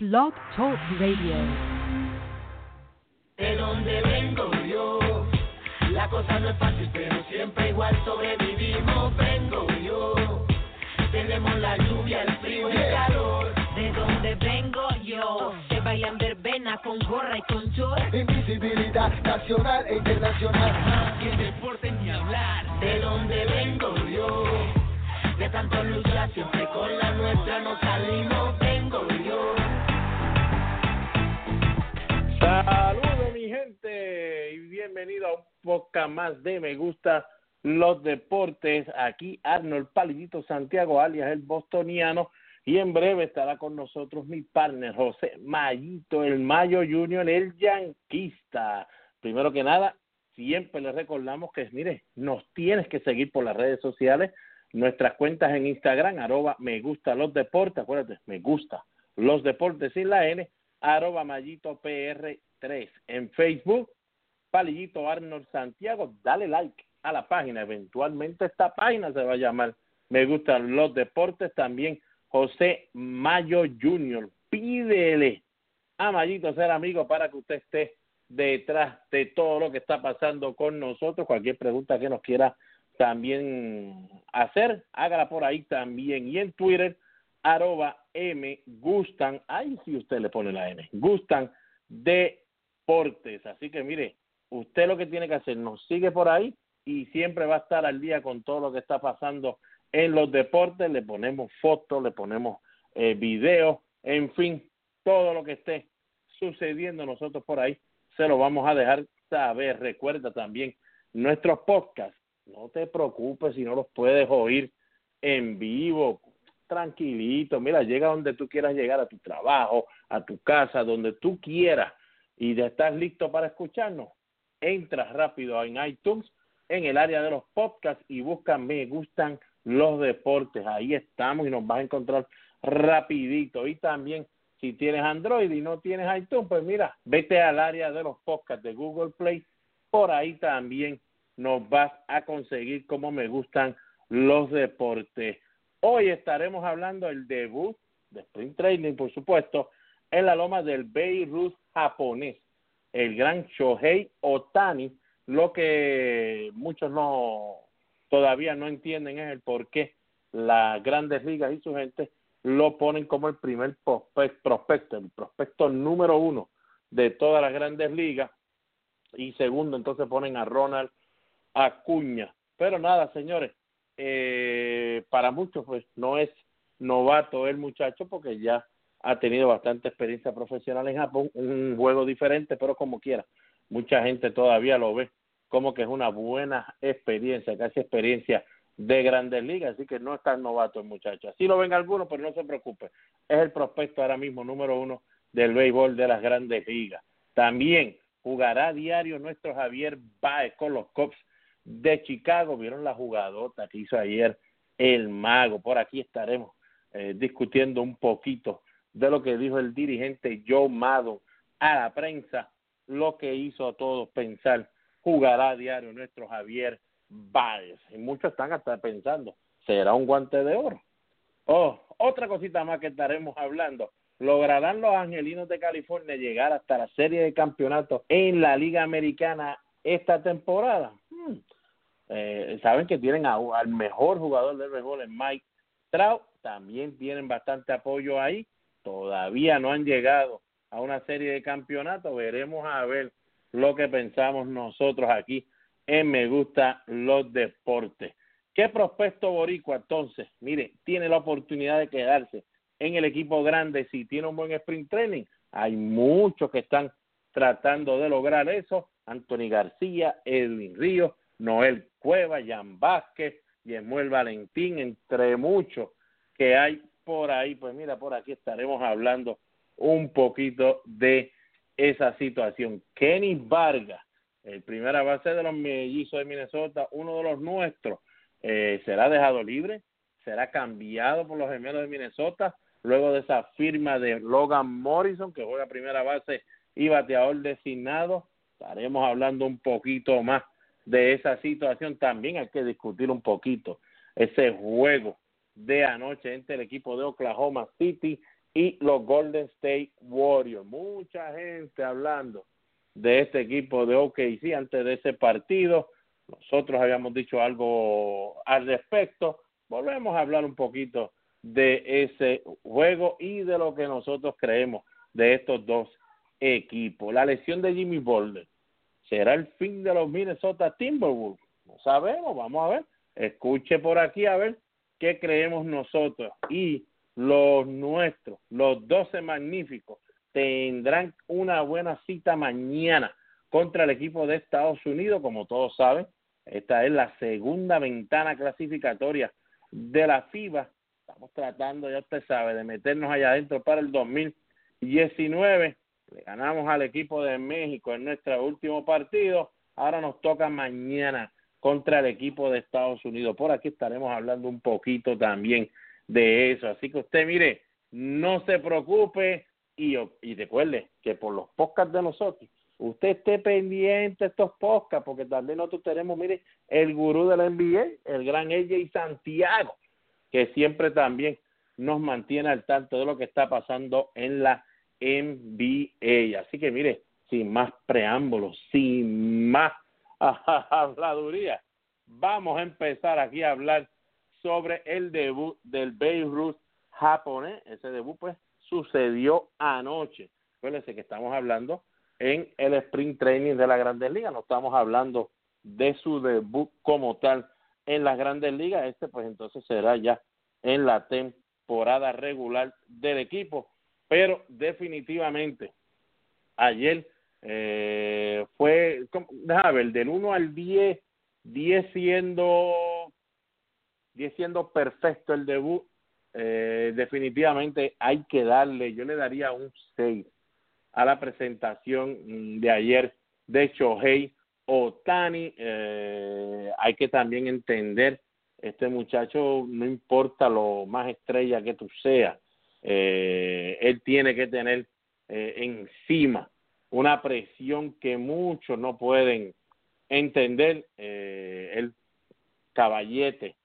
Blog Talk Radio. De donde vengo yo, la cosa no es fácil, pero siempre igual sobrevivimos. Vengo yo, tenemos la lluvia, el frío, el calor. De donde vengo yo, que bailan verbena con gorra y con short. Invisibilidad nacional e internacional. Y el deporte ni hablar. De donde vengo yo, de tanto luchar, siempre con la nuestra nos salimos. Vengo yo. Bienvenido a un podcast más de Me Gusta los Deportes. Aquí Arnold Palillito Santiago alias el bostoniano y en breve estará con nosotros mi partner José Mayito, el Mayo Junior, el yanquista. Primero que nada, siempre les recordamos que, mire, nos tienes que seguir por las redes sociales, nuestras cuentas en Instagram, arroba me gusta los deportes, acuérdate, me gusta los deportes sin la N, arroba Mayito PR3 en Facebook, Palillito Arnold Santiago, dale like a la página, eventualmente esta página se va a llamar Me gustan los deportes, también José Mayo Jr., pídele a Mayito ser amigo para que usted esté detrás de todo lo que está pasando con nosotros, cualquier pregunta que nos quiera también hacer, hágala por ahí también, y en Twitter, arroba M gustan, ahí sí usted le pone la M, gustan deportes. Así que mire, usted lo que tiene que hacer, nos sigue por ahí y siempre va a estar al día con todo lo que está pasando en los deportes. Le ponemos fotos, le ponemos eh, videos, en fin, todo lo que esté sucediendo nosotros por ahí, se lo vamos a dejar saber. Recuerda también nuestros podcasts. No te preocupes si no los puedes oír en vivo, tranquilito, mira, llega donde tú quieras llegar, a tu trabajo, a tu casa, donde tú quieras, y ya estás listo para escucharnos, entras rápido en iTunes, en el área de los podcasts, y busca Me Gustan los Deportes, ahí estamos y nos vas a encontrar rapidito, y también si tienes Android y no tienes iTunes, pues mira, vete al área de los podcasts de Google Play, por ahí también nos vas a conseguir como Me Gustan los Deportes. Hoy estaremos hablando del debut de Sprint Training, por supuesto, en la loma del Beirut japonés, el gran Shohei Otani. Lo que muchos no todavía no entienden es el por qué las grandes ligas y su gente lo ponen como el primer prospecto, el prospecto número uno de todas las grandes ligas. Y segundo, entonces ponen a Ronald Acuña. Pero nada, señores, eh, para muchos pues no es novato el muchacho porque ya ha tenido bastante experiencia profesional en Japón, un juego diferente, pero como quiera, mucha gente todavía lo ve como que es una buena experiencia, casi experiencia de grandes ligas, así que no es tan novato el muchacho. Así lo ven algunos, pero no se preocupe, es el prospecto ahora mismo número uno del béisbol de las grandes ligas. También jugará a diario nuestro Javier Baez con los Cubs de Chicago. Vieron la jugadota que hizo ayer el mago. Por aquí estaremos eh, discutiendo un poquito de lo que dijo el dirigente Joe Maddon a la prensa, lo que hizo a todos pensar jugará a diario nuestro Javier Báez. Y muchos están hasta pensando, ¿será un guante de oro? Oh, otra cosita más que estaremos hablando. ¿Lograrán los angelinos de California llegar hasta la serie de campeonatos en la Liga Americana esta temporada? Hmm. Eh, saben que tienen al mejor jugador del béisbol Mike Trout, también tienen bastante apoyo ahí, todavía no han llegado a una serie de campeonatos, veremos a ver lo que pensamos nosotros aquí en Me Gusta los Deportes. ¿Qué prospecto boricua entonces? Mire, tiene la oportunidad de quedarse en el equipo grande si tiene un buen sprint training. Hay muchos que están tratando de lograr eso. Anthony García, Edwin Ríos, Noel Cueva, Jan Vázquez, Yemuel Valentín, entre muchos que hay por ahí. Pues mira, por aquí estaremos hablando un poquito de esa situación. Kenny Vargas, el primera base de los mellizos de Minnesota, uno de los nuestros, eh, será dejado libre, será cambiado por los gemelos de Minnesota, luego de esa firma de Logan Morrison, que juega primera base y bateador designado. Estaremos hablando un poquito más de esa situación. También hay que discutir un poquito ese juego de anoche entre el equipo de Oklahoma City y los Golden State Warriors. Mucha gente hablando de este equipo de OKC antes de ese partido. Nosotros habíamos dicho algo al respecto. Volvemos a hablar un poquito de ese juego y de lo que nosotros creemos de estos dos equipos. La lesión de Jimmy Butler será el fin de los Minnesota Timberwolves. No sabemos, vamos a ver. Escuche por aquí a ver qué creemos nosotros y los nuestros, los 12 magníficos, tendrán una buena cita mañana contra el equipo de Estados Unidos, como todos saben. Esta es la segunda ventana clasificatoria de la FIBA. Estamos tratando, ya usted sabe, de meternos allá adentro para el 2019. Le ganamos al equipo de México en nuestro último partido. Ahora nos toca mañana contra el equipo de Estados Unidos. Por aquí estaremos hablando un poquito también de eso. Así que usted, mire, no se preocupe y, y recuerde que por los podcasts de nosotros, usted esté pendiente de estos podcasts, porque también nosotros tenemos, mire, el gurú de la NBA, el gran AJ Santiago, que siempre también nos mantiene al tanto de lo que está pasando en la NBA. Así que mire, sin más preámbulos, sin más habladuría, vamos a empezar aquí a hablar sobre el debut del Beirut japonés. Ese debut pues sucedió anoche. Acuérdense que estamos hablando en el sprint training de la Grandes Ligas, no estamos hablando de su debut como tal en las Grandes Ligas. Este pues entonces será ya en la temporada regular del equipo pero definitivamente ayer eh, fue, déjame ver, del 1 al 10, 10 siendo, 10 siendo perfecto el debut, eh, definitivamente hay que darle, yo le daría un 6 a la presentación de ayer de Shohei Otani. Eh, hay que también entender, este muchacho, no importa lo más estrella que tú seas, eh, él tiene que tener eh, encima una presión que muchos no pueden entender. Eh, el caballete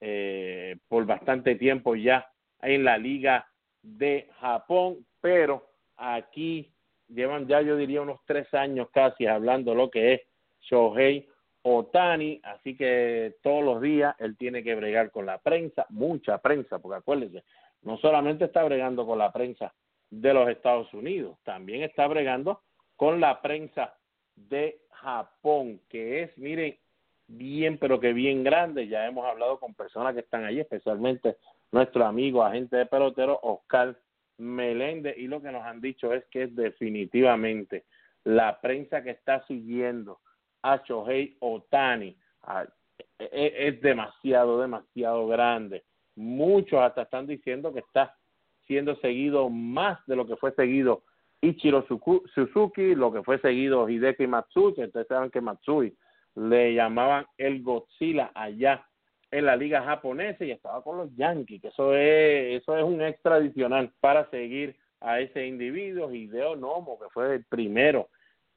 eh, por bastante tiempo ya en la liga de Japón, pero aquí llevan ya yo diría unos tres años casi hablando lo que es Shohei Otani, así que todos los días él tiene que bregar con la prensa, mucha prensa, porque acuérdense, no solamente está bregando con la prensa de los Estados Unidos, también está bregando con la prensa de Japón, que es, miren, bien, pero que bien grande. Ya hemos hablado con personas que están allí, especialmente nuestro amigo agente de pelotero Oscar Meléndez, y lo que nos han dicho es que es definitivamente la prensa que está siguiendo a Shohei Otani e, e, es demasiado, demasiado grande. Muchos hasta están diciendo que está siendo seguido más de lo que fue seguido Ichiro Suzuki, lo que fue seguido Hideki Matsui, ustedes saben que Matsui le llamaban el Godzilla allá en la liga japonesa y estaba con los Yankees, que eso es, eso es un extra adicional para seguir a ese individuo, Hideo Nomo, que fue el primero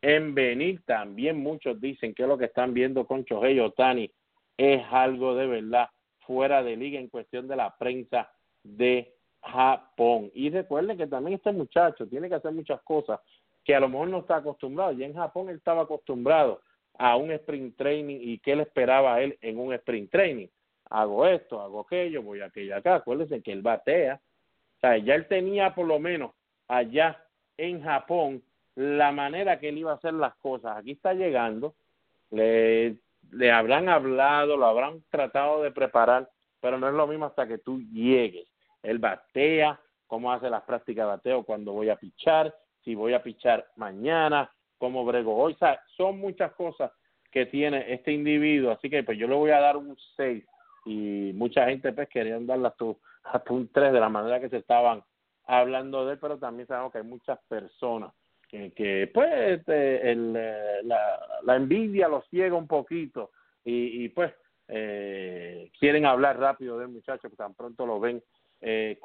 en venir, también muchos dicen que lo que están viendo con Chohei Otani es algo de verdad fuera de liga en cuestión de la prensa de Japón. Y recuerden que también este muchacho tiene que hacer muchas cosas que a lo mejor no está acostumbrado. Y en Japón él estaba acostumbrado a un sprint training y qué le esperaba a él en un sprint training. Hago esto, hago aquello, voy a aquello acá. Acuérdense que él batea. O sea, ya él tenía por lo menos allá en Japón la manera que él iba a hacer las cosas. Aquí está llegando, le le habrán hablado, lo habrán tratado de preparar, pero no es lo mismo hasta que tú llegues. Él batea, cómo hace las prácticas de bateo cuando voy a pichar, si voy a pichar mañana, cómo brego hoy. O sea, son muchas cosas que tiene este individuo, así que pues yo le voy a dar un 6 y mucha gente pues querían darle hasta, hasta un 3 de la manera que se estaban hablando de él, pero también sabemos que hay muchas personas que, pues este, el, eh, la, envidia los ciega un poquito. Y, y pues eh, quieren hablar rápido del muchacho que tan pronto lo ven eh.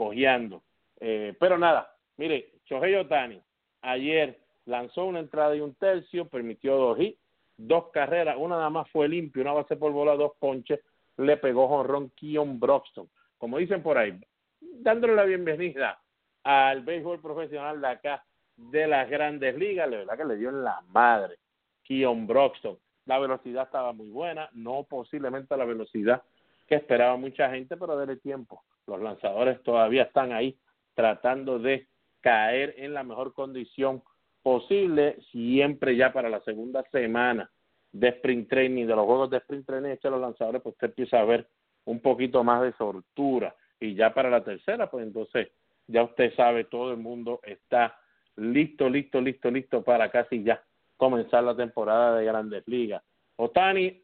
Eh, pero nada, mire, Shohei Otani ayer lanzó una entrada y un tercio, permitió dos hits, dos carreras, una nada más fue limpio, una base por bola, dos ponches, le pegó jonrón Kion Broxton. Como dicen por ahí, dándole la bienvenida al béisbol profesional de acá de las grandes ligas, la verdad que le dio en la madre Keon Broxton. La velocidad estaba muy buena, no posiblemente la velocidad que esperaba mucha gente, pero dele tiempo. Los lanzadores todavía están ahí tratando de caer en la mejor condición posible, siempre ya para la segunda semana de sprint training, de los juegos de sprint training de los lanzadores, pues usted empieza a ver un poquito más de sortura. Y ya para la tercera, pues entonces ya usted sabe, todo el mundo está listo, listo, listo, listo para casi ya comenzar la temporada de Grandes Ligas. Otani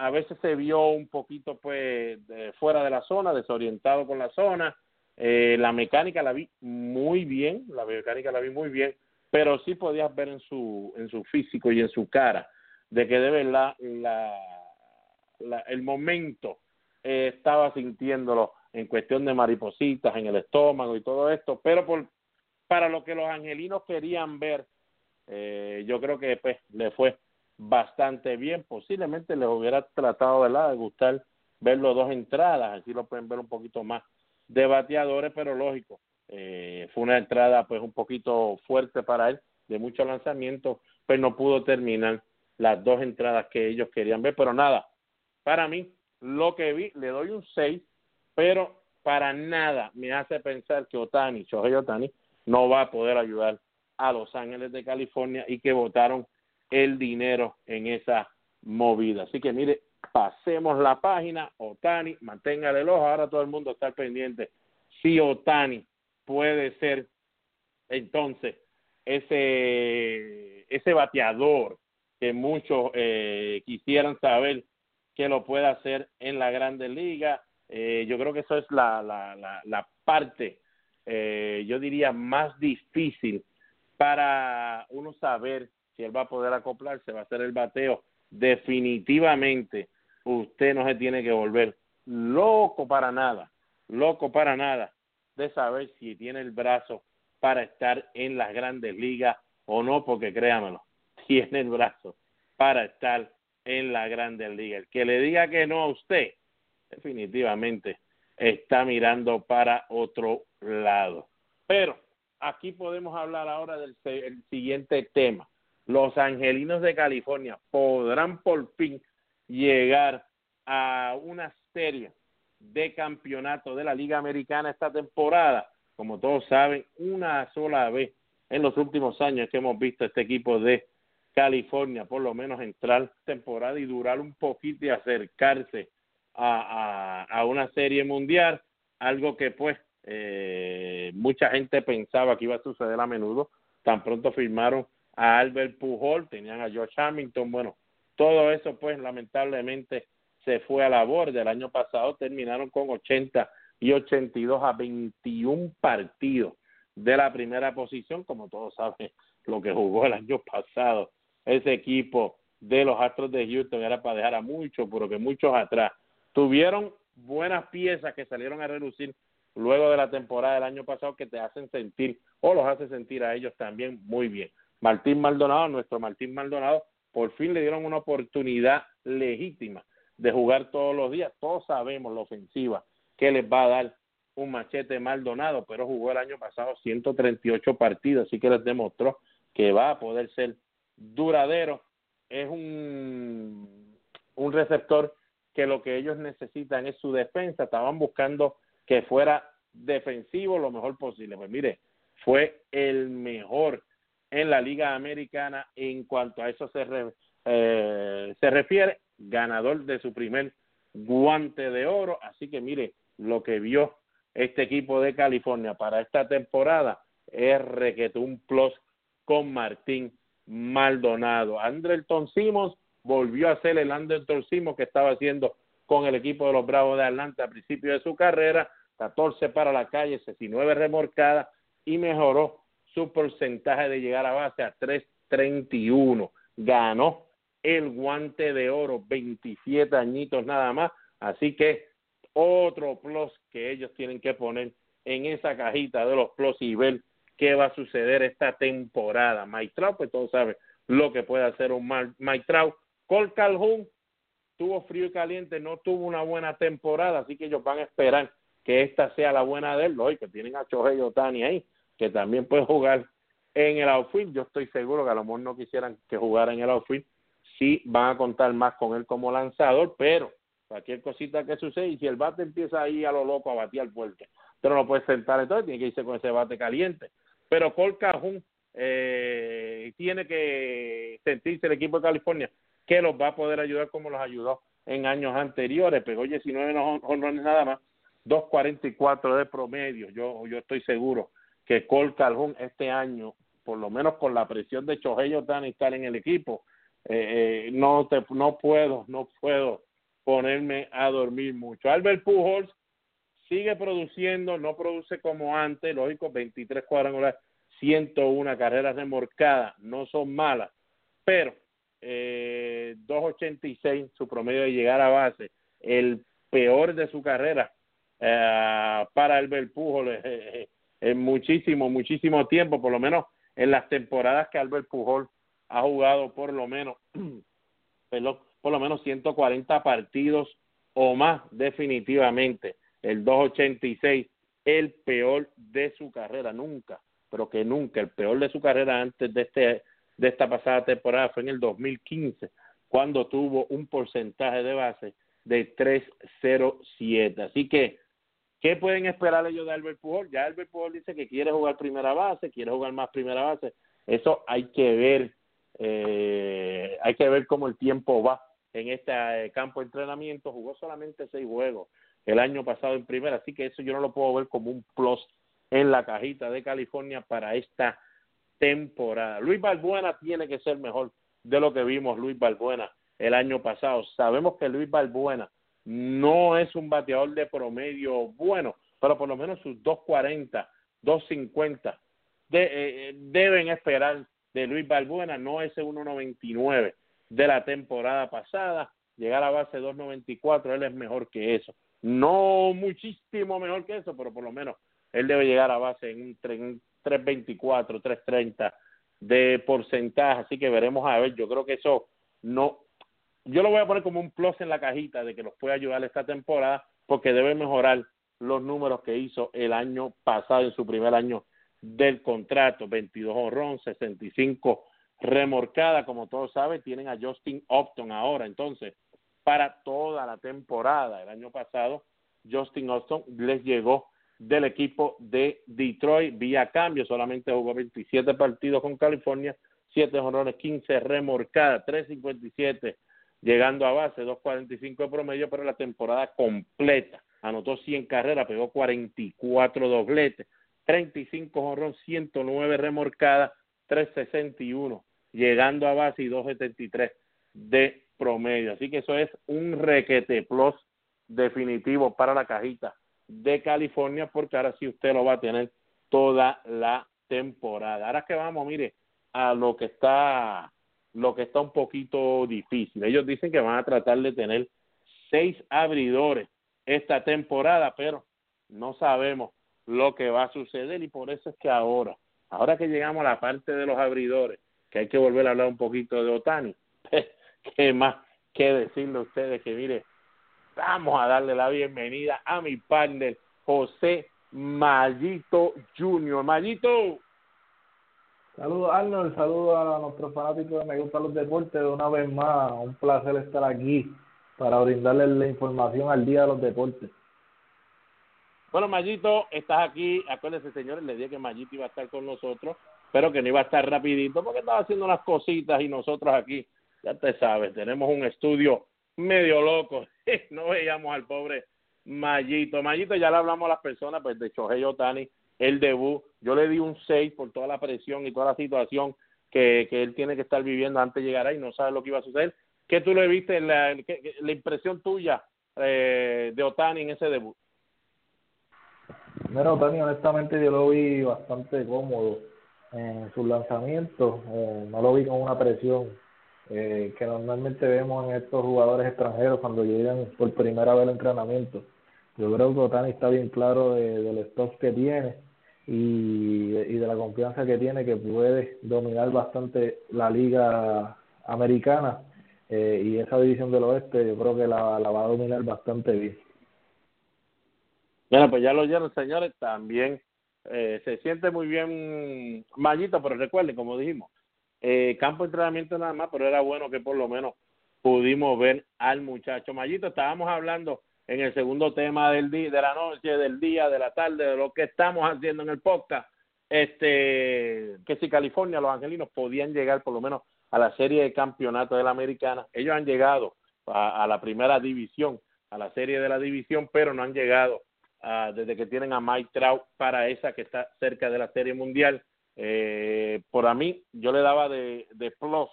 a veces se vio un poquito pues fuera de la zona, desorientado con la zona. Eh, la mecánica la vi muy bien, la mecánica la vi muy bien, pero sí podías ver en su en su físico y en su cara de que de verdad la, la el momento eh, estaba sintiéndolo en cuestión de maripositas en el estómago y todo esto, pero por para lo que los angelinos querían ver, eh, yo creo que pues le fue bastante bien. Posiblemente les hubiera tratado de gustar ver los dos entradas, así lo pueden ver un poquito más de bateadores, pero lógico, eh, fue una entrada pues un poquito fuerte para él, de mucho lanzamiento, pues no pudo terminar las dos entradas que ellos querían ver, pero nada, para mí lo que vi le doy un 6, pero para nada me hace pensar que Otani, Shohei Otani, no va a poder ayudar a Los Ángeles de California y que votaron el dinero en esa movida. Así que mire, pasemos la página, Otani, mantenga el ojo, ahora todo el mundo está pendiente. Si Otani puede ser entonces ese, ese bateador que muchos eh, quisieran saber que lo puede hacer en la Grande Liga. Eh, yo creo que eso es la, la, la, la parte eh, yo diría, más difícil para uno saber si él va a poder acoplarse, va a ser el bateo. Definitivamente, usted no se tiene que volver loco para nada, loco para nada de saber si tiene el brazo para estar en las grandes ligas o no, porque créamelo, tiene el brazo para estar en la grandes ligas. El que le diga que no a usted, definitivamente está mirando para otro lado. Pero aquí podemos hablar ahora del siguiente tema. Los angelinos de California podrán por fin llegar a una serie de campeonato de la Liga Americana esta temporada. Como todos saben, una sola vez en los últimos años que hemos visto este equipo de California, por lo menos entrar temporada y durar un poquito y acercarse a, a, una serie mundial, algo que pues eh, mucha gente pensaba que iba a suceder a menudo. Tan pronto firmaron a Albert Pujol, tenían a George Hamilton, bueno, todo eso pues lamentablemente se fue a la borda. El año pasado terminaron con 80 y 82 a 21 partidos de la primera posición, como todos saben lo que jugó el año pasado ese equipo de los Astros de Houston era para dejar a muchos, pero que muchos atrás tuvieron buenas piezas que salieron a reducir luego de la temporada del año pasado que te hacen sentir o los hace sentir a ellos también muy bien. Martín Maldonado, nuestro Martín Maldonado, por fin le dieron una oportunidad legítima de jugar todos los días. Todos sabemos la ofensiva que les va a dar un machete Maldonado, pero jugó el año pasado 138 partidos, así que les demostró que va a poder ser duradero. Es un, un receptor que lo que ellos necesitan es su defensa, estaban buscando que fuera defensivo lo mejor posible. Pues mire, fue el mejor en la Liga Americana en cuanto a eso se, eh, se refiere, ganador de su primer guante de oro. Así que mire, lo que vio este equipo de California para esta temporada es requetó un plus con Martín Maldonado. Andrelton Simons volvió a ser el Anderson Simons que estaba haciendo con el equipo de los Bravos de Atlanta a principio de su carrera, 14 para la calle, 19 remorcadas y mejoró su porcentaje de llegar a base a 3.31. Ganó el guante de oro, 27 añitos nada más, así que otro plus que ellos tienen que poner en esa cajita de los plus y ver qué va a suceder esta temporada. Maitrao, pues todos saben lo que puede hacer un Maitrao Col Calhoun tuvo frío y caliente, no tuvo una buena temporada, así que ellos van a esperar que esta sea la buena de él, que tienen a Chohei Otani ahí, que también puede jugar en el outfield. Yo estoy seguro que a lo mejor no quisieran que jugara en el outfield. Sí van a contar más con él como lanzador, pero cualquier cosita que suceda y si el bate empieza ahí a lo loco a batear fuerte, pero no lo puede sentar entonces, tiene que irse con ese bate caliente. Pero Cole Cajun eh, tiene que sentirse el equipo de California que los va a poder ayudar como los ayudó en años anteriores. Pegó 19 honrones nada más, 2.44 de promedio. Yo, yo estoy seguro que Cole Calhoun este año, por lo menos con la presión de Chohei Otani estar en el equipo, eh, eh, no te, no puedo, no puedo ponerme a dormir mucho. Albert Pujols sigue produciendo, no produce como antes, lógico, 23 cuadrangulares, 101 carreras remorcadas, no son malas, pero eh, 2.86 su promedio de llegar a base, el peor de su carrera eh, para Albert Pujols en muchísimo, muchísimo tiempo, por lo menos en las temporadas que Albert Pujol ha jugado por lo menos, por lo menos 140 partidos o más definitivamente. El 286, el peor de su carrera, nunca, pero que nunca, el peor de su carrera antes de este de esta pasada temporada fue en el 2015, cuando tuvo un porcentaje de base de 307. Así que ¿Qué pueden esperar ellos de Albert Pujol? Ya Albert Pujol dice que quiere jugar primera base, quiere jugar más primera base. Eso hay que ver, eh, hay que ver cómo el tiempo va en este eh, campo de entrenamiento. Jugó solamente seis juegos el año pasado en primera, así que eso yo no lo puedo ver como un plus en la cajita de California para esta temporada. Luis Balbuena tiene que ser mejor de lo que vimos Luis Balbuena el año pasado. Sabemos que Luis Balbuena no es un bateador de promedio bueno, pero por lo menos sus 240, 250 de, eh, deben esperar de Luis Balbuena, no ese 1.99 de la temporada pasada, llegar a base 2.94, él es mejor que eso. No muchísimo mejor que eso, pero por lo menos él debe llegar a base en un 3.24, 3.30 de porcentaje, así que veremos a ver, yo creo que eso no yo lo voy a poner como un plus en la cajita de que los puede ayudar esta temporada porque debe mejorar los números que hizo el año pasado en su primer año del contrato, 22 honrón, 65 remorcada, como todos saben, tienen a Justin Upton ahora, entonces, para toda la temporada, el año pasado, Justin Upton les llegó del equipo de Detroit vía cambio, solamente jugó 27 partidos con California, 7 honrones, 15 remorcadas, 357 llegando a base, 2.45 de promedio, pero la temporada completa. Anotó 100 carreras, pegó 44 dobletes, 35 honrón, 109 remorcadas, 361, llegando a base y 273 de promedio. Así que eso es un requete plus definitivo para la cajita de California, porque ahora sí usted lo va a tener toda la temporada. Ahora que vamos, mire, a lo que está lo que está un poquito difícil. Ellos dicen que van a tratar de tener seis abridores esta temporada, pero no sabemos lo que va a suceder y por eso es que ahora, ahora que llegamos a la parte de los abridores, que hay que volver a hablar un poquito de Otani, ¿qué más que decirle a ustedes que mire, vamos a darle la bienvenida a mi partner José Mayito Junior. Mayito, Saludos Arnold, saludos a nuestros fanáticos de Me Gustan los Deportes. De una vez más, un placer estar aquí para brindarles la información al día de los deportes. Bueno, Mayito, estás aquí. Acuérdense, señores, le dije que Mayito iba a estar con nosotros, pero que no iba a estar rapidito porque estaba haciendo unas cositas y nosotros aquí, ya te sabes, tenemos un estudio medio loco. no veíamos al pobre Mayito. Mayito, ya le hablamos a las personas, pues de Shohei Otani el debut. Yo le di un 6 por toda la presión y toda la situación que, que él tiene que estar viviendo antes de llegar ahí, no sabe lo que iba a suceder. ¿Qué tú le viste, la, la impresión tuya eh, de Otani en ese debut? Mira, Otani, honestamente yo lo vi bastante cómodo en sus lanzamientos, eh, no lo vi con una presión eh, que normalmente vemos en estos jugadores extranjeros cuando llegan por primera vez al entrenamiento. Yo creo que Otani está bien claro de, del stock que tiene y, y de la confianza que tiene que puede dominar bastante la liga americana eh, y esa división del oeste yo creo que la, la va a dominar bastante bien. Bueno, pues ya lo oyeron, señores. También eh, se siente muy bien Mayito, pero recuerden, como dijimos, eh, campo de entrenamiento nada más, pero era bueno que por lo menos pudimos ver al muchacho. Mayito, estábamos hablando en el segundo tema del día, de la noche, del día, de la tarde, de lo que estamos haciendo en el podcast, este, que si California, los angelinos podían llegar por lo menos a la serie de campeonato de la americana. Ellos han llegado a, la primera división, a la serie de la división, pero no han llegado desde que tienen a Mike Trout para esa que está cerca de la serie mundial. Eh, por a mí, yo le daba de, de plus,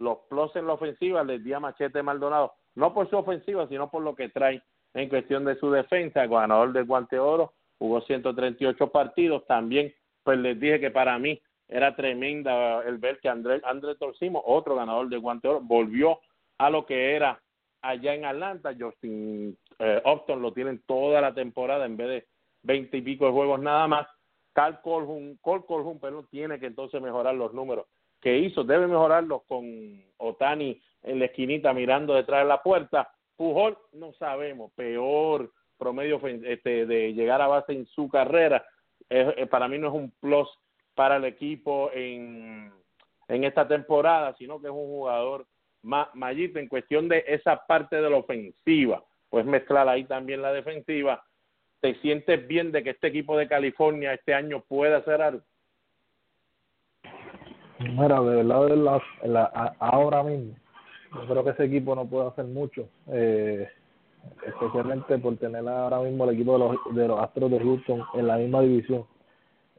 los plus en la ofensiva, les di a Machete Maldonado, no por su ofensiva, sino por lo que trae en cuestión de su defensa, ganador del guante oro, jugó 138 partidos, también pues les dije que para mí era tremenda el ver que André, André Torcimo, otro ganador del guante oro, volvió a lo que era allá en Atlanta, Justin eh, lo tienen toda la temporada en vez de veinte y pico de juegos nada más. Carl Colhun, Cole pero tiene que entonces mejorar los números que hizo, debe mejorarlos con Otani en la esquinita mirando detrás de la puerta. Pujol no sabemos, peor promedio este, de llegar a base en su carrera. Eh, para mí no es un plus para el equipo en, en esta temporada, sino que es un jugador más Mayito en cuestión de esa parte de la ofensiva pues mezclar ahí también la defensiva. ¿Te sientes bien de que este equipo de California este año pueda hacer algo? Mira, de verdad, de ahora mismo, yo creo que ese equipo no puede hacer mucho, eh, especialmente por tener ahora mismo el equipo de los, de los Astros de Houston en la misma división.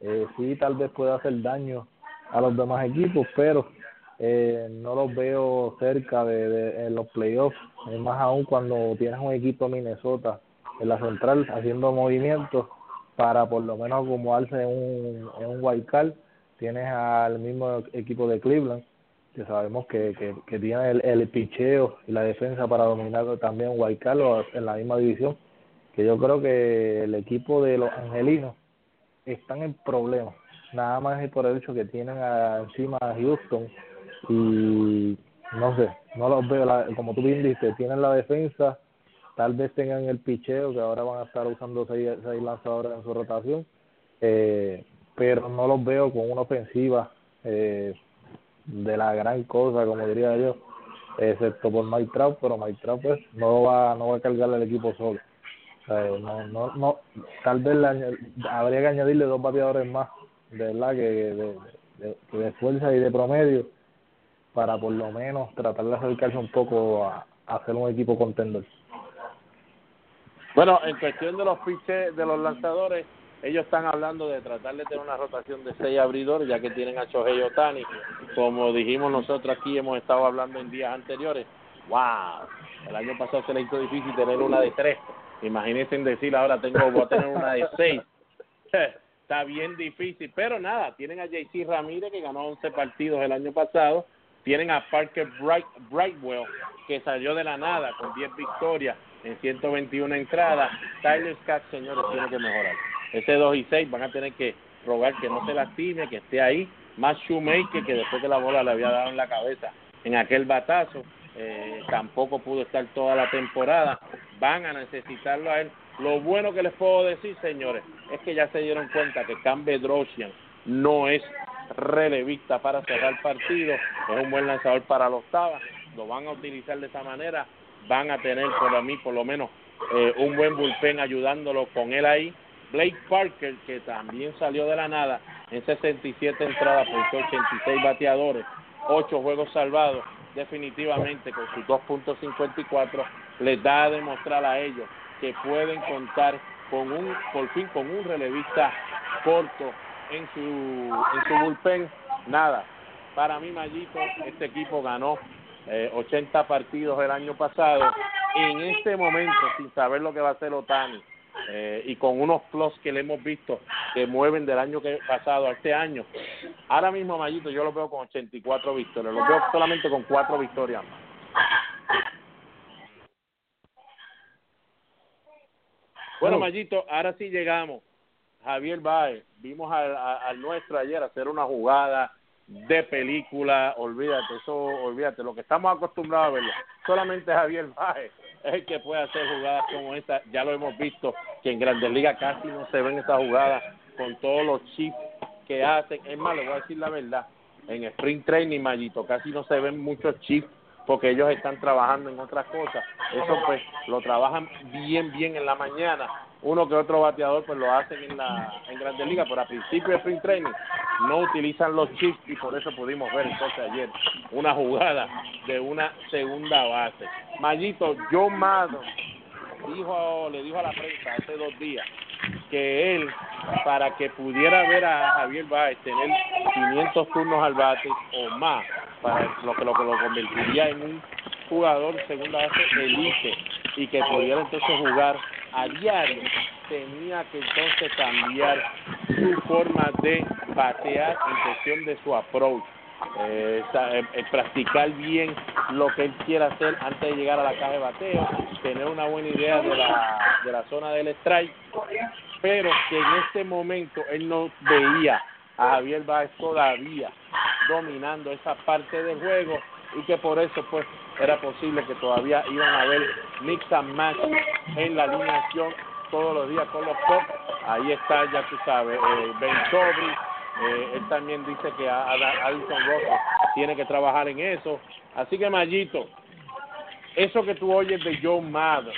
Eh, sí, tal vez pueda hacer daño a los demás equipos, pero eh, no los veo cerca de, de en los playoffs, más aún cuando tienes un equipo Minnesota en la central haciendo movimientos para por lo menos acomodarse en un, en un wild card. Tienes al mismo equipo de Cleveland, que sabemos que, que, que tiene el, el, picheo y la defensa para dominar también card en la misma división. Que yo creo que el equipo de los angelinos están en problemas. Nada más es por el hecho que tienen encima a Houston y no sé, no los veo, como tú bien dices, tienen la defensa, tal vez tengan el picheo, que ahora van a estar usando seis, seis lanzadores en su rotación, eh, pero no los veo con una ofensiva eh, de la gran cosa, como diría yo, excepto por Mike Trout, pero Mike Trout pues no va, no va a cargar el equipo solo. no, no, no, tal vez habría que añadirle dos bateadores más, de verdad, que de, de fuerza y de promedio para por lo menos tratar de acercarse un poco a, hacer un equipo contender. Bueno, en cuestión de los piches de los lanzadores, ellos están hablando de tratar de tener una rotación de seis abridores, ya que tienen a Shohei Otani. Como dijimos nosotros aquí, hemos estado hablando en días anteriores. ¡Wow! El año pasado se le hizo difícil tener una de tres. Imagínense en decir ahora tengo, voy a tener una de seis. Está bien difícil, pero nada, tienen a JC Ramírez que ganó 11 partidos el año pasado tienen a Parker Bright, Brightwell, que salió de la nada con 10 victorias en 121 entradas. Tyler Scott, señores, tiene que mejorar. Ese 2 y 6 van a tener que rogar que no se lastime, que esté ahí. Más Shoemaker, que después de la bola le había dado en la cabeza en aquel batazo, eh, tampoco pudo estar toda la temporada. Van a necesitarlo a él. Lo bueno que les puedo decir, señores, es que ya se dieron cuenta que Cam Bedrosian no es relevista para cerrar partido, es un buen lanzador para la octava, lo van a utilizar de esa manera, van a tener por mí por lo menos eh, un buen bullpen ayudándolo con él ahí. Blake Parker, que también salió de la nada en 67 entradas por 86 bateadores, 8 juegos salvados, definitivamente con sus 2.54 les da a demostrar a ellos que pueden contar con un, por fin, con un relevista corto en su, en su bullpen, nada. Para mí, Mayito, este equipo ganó eh, 80 partidos el año pasado. En este momento, sin saber lo que va a hacer Otani, eh, y con unos plus que le hemos visto que mueven del año que pasado a este año, ahora mismo, Mayito, yo lo veo con 84 victorias. Lo veo solamente con 4 victorias Bueno, Mayito, ahora sí llegamos. Javier Baez, vimos al, nuestro ayer hacer una jugada de película, olvídate, eso, olvídate, lo que estamos acostumbrados a verlo, solamente Javier Baez el que puede hacer jugadas como esta, ya lo hemos visto, que en Grandes Ligas casi no se ven esas jugadas con todos los chips que hacen. Es más, le voy a decir la verdad, en Spring Training, Mayito, casi no se ven muchos chips porque ellos están trabajando en otras cosas. Eso pues lo trabajan bien, bien en la mañana. Uno que otro bateador pues lo hacen en la en Grandes Ligas, pero a principio de Spring Training no utilizan los chips y por eso pudimos ver entonces ayer una jugada de una segunda base. Mayito, John Madden dijo, le dijo a la prensa hace dos días que él, para que pudiera ver a Javier Báez tener 500 turnos al bate o más, para lo que lo, lo convertiría en un jugador segunda base elite y que pudiera entonces jugar a diario, tenía que entonces cambiar su forma de batear en cuestión de su approach. Eh, eh, eh, practicar bien lo que él quiera hacer antes de llegar a la caja de bateo, tener una buena idea de la, de la zona del strike, pero que en este momento él no veía a Javier Báez todavía dominando esa parte del juego y que por eso pues era posible que todavía iban a haber mix and match en la alineación todos los días con los top. Ahí está, ya tú sabes, eh, Ben Sobri, eh, él también dice que Addison Rosso tiene que trabajar en eso. Así que, Mayito, eso que tú oyes de John Madden,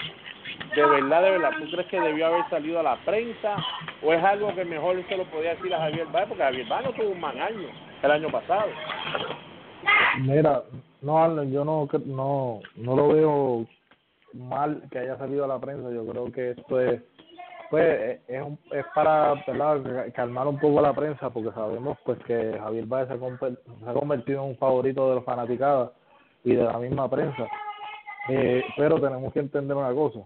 de verdad, de verdad, ¿tú crees que debió haber salido a la prensa o es algo que mejor se lo podía decir a Javier Báez? Porque Javier Báez no tuvo un mal año el año pasado. Mira, no, yo no, no, no lo veo mal que haya salido a la prensa. Yo creo que esto es, pues, es, es para calmar un poco la prensa, porque sabemos pues que Javier Báez se ha, convertido en un favorito de los fanaticados y de la misma prensa. Eh, pero tenemos que entender una cosa.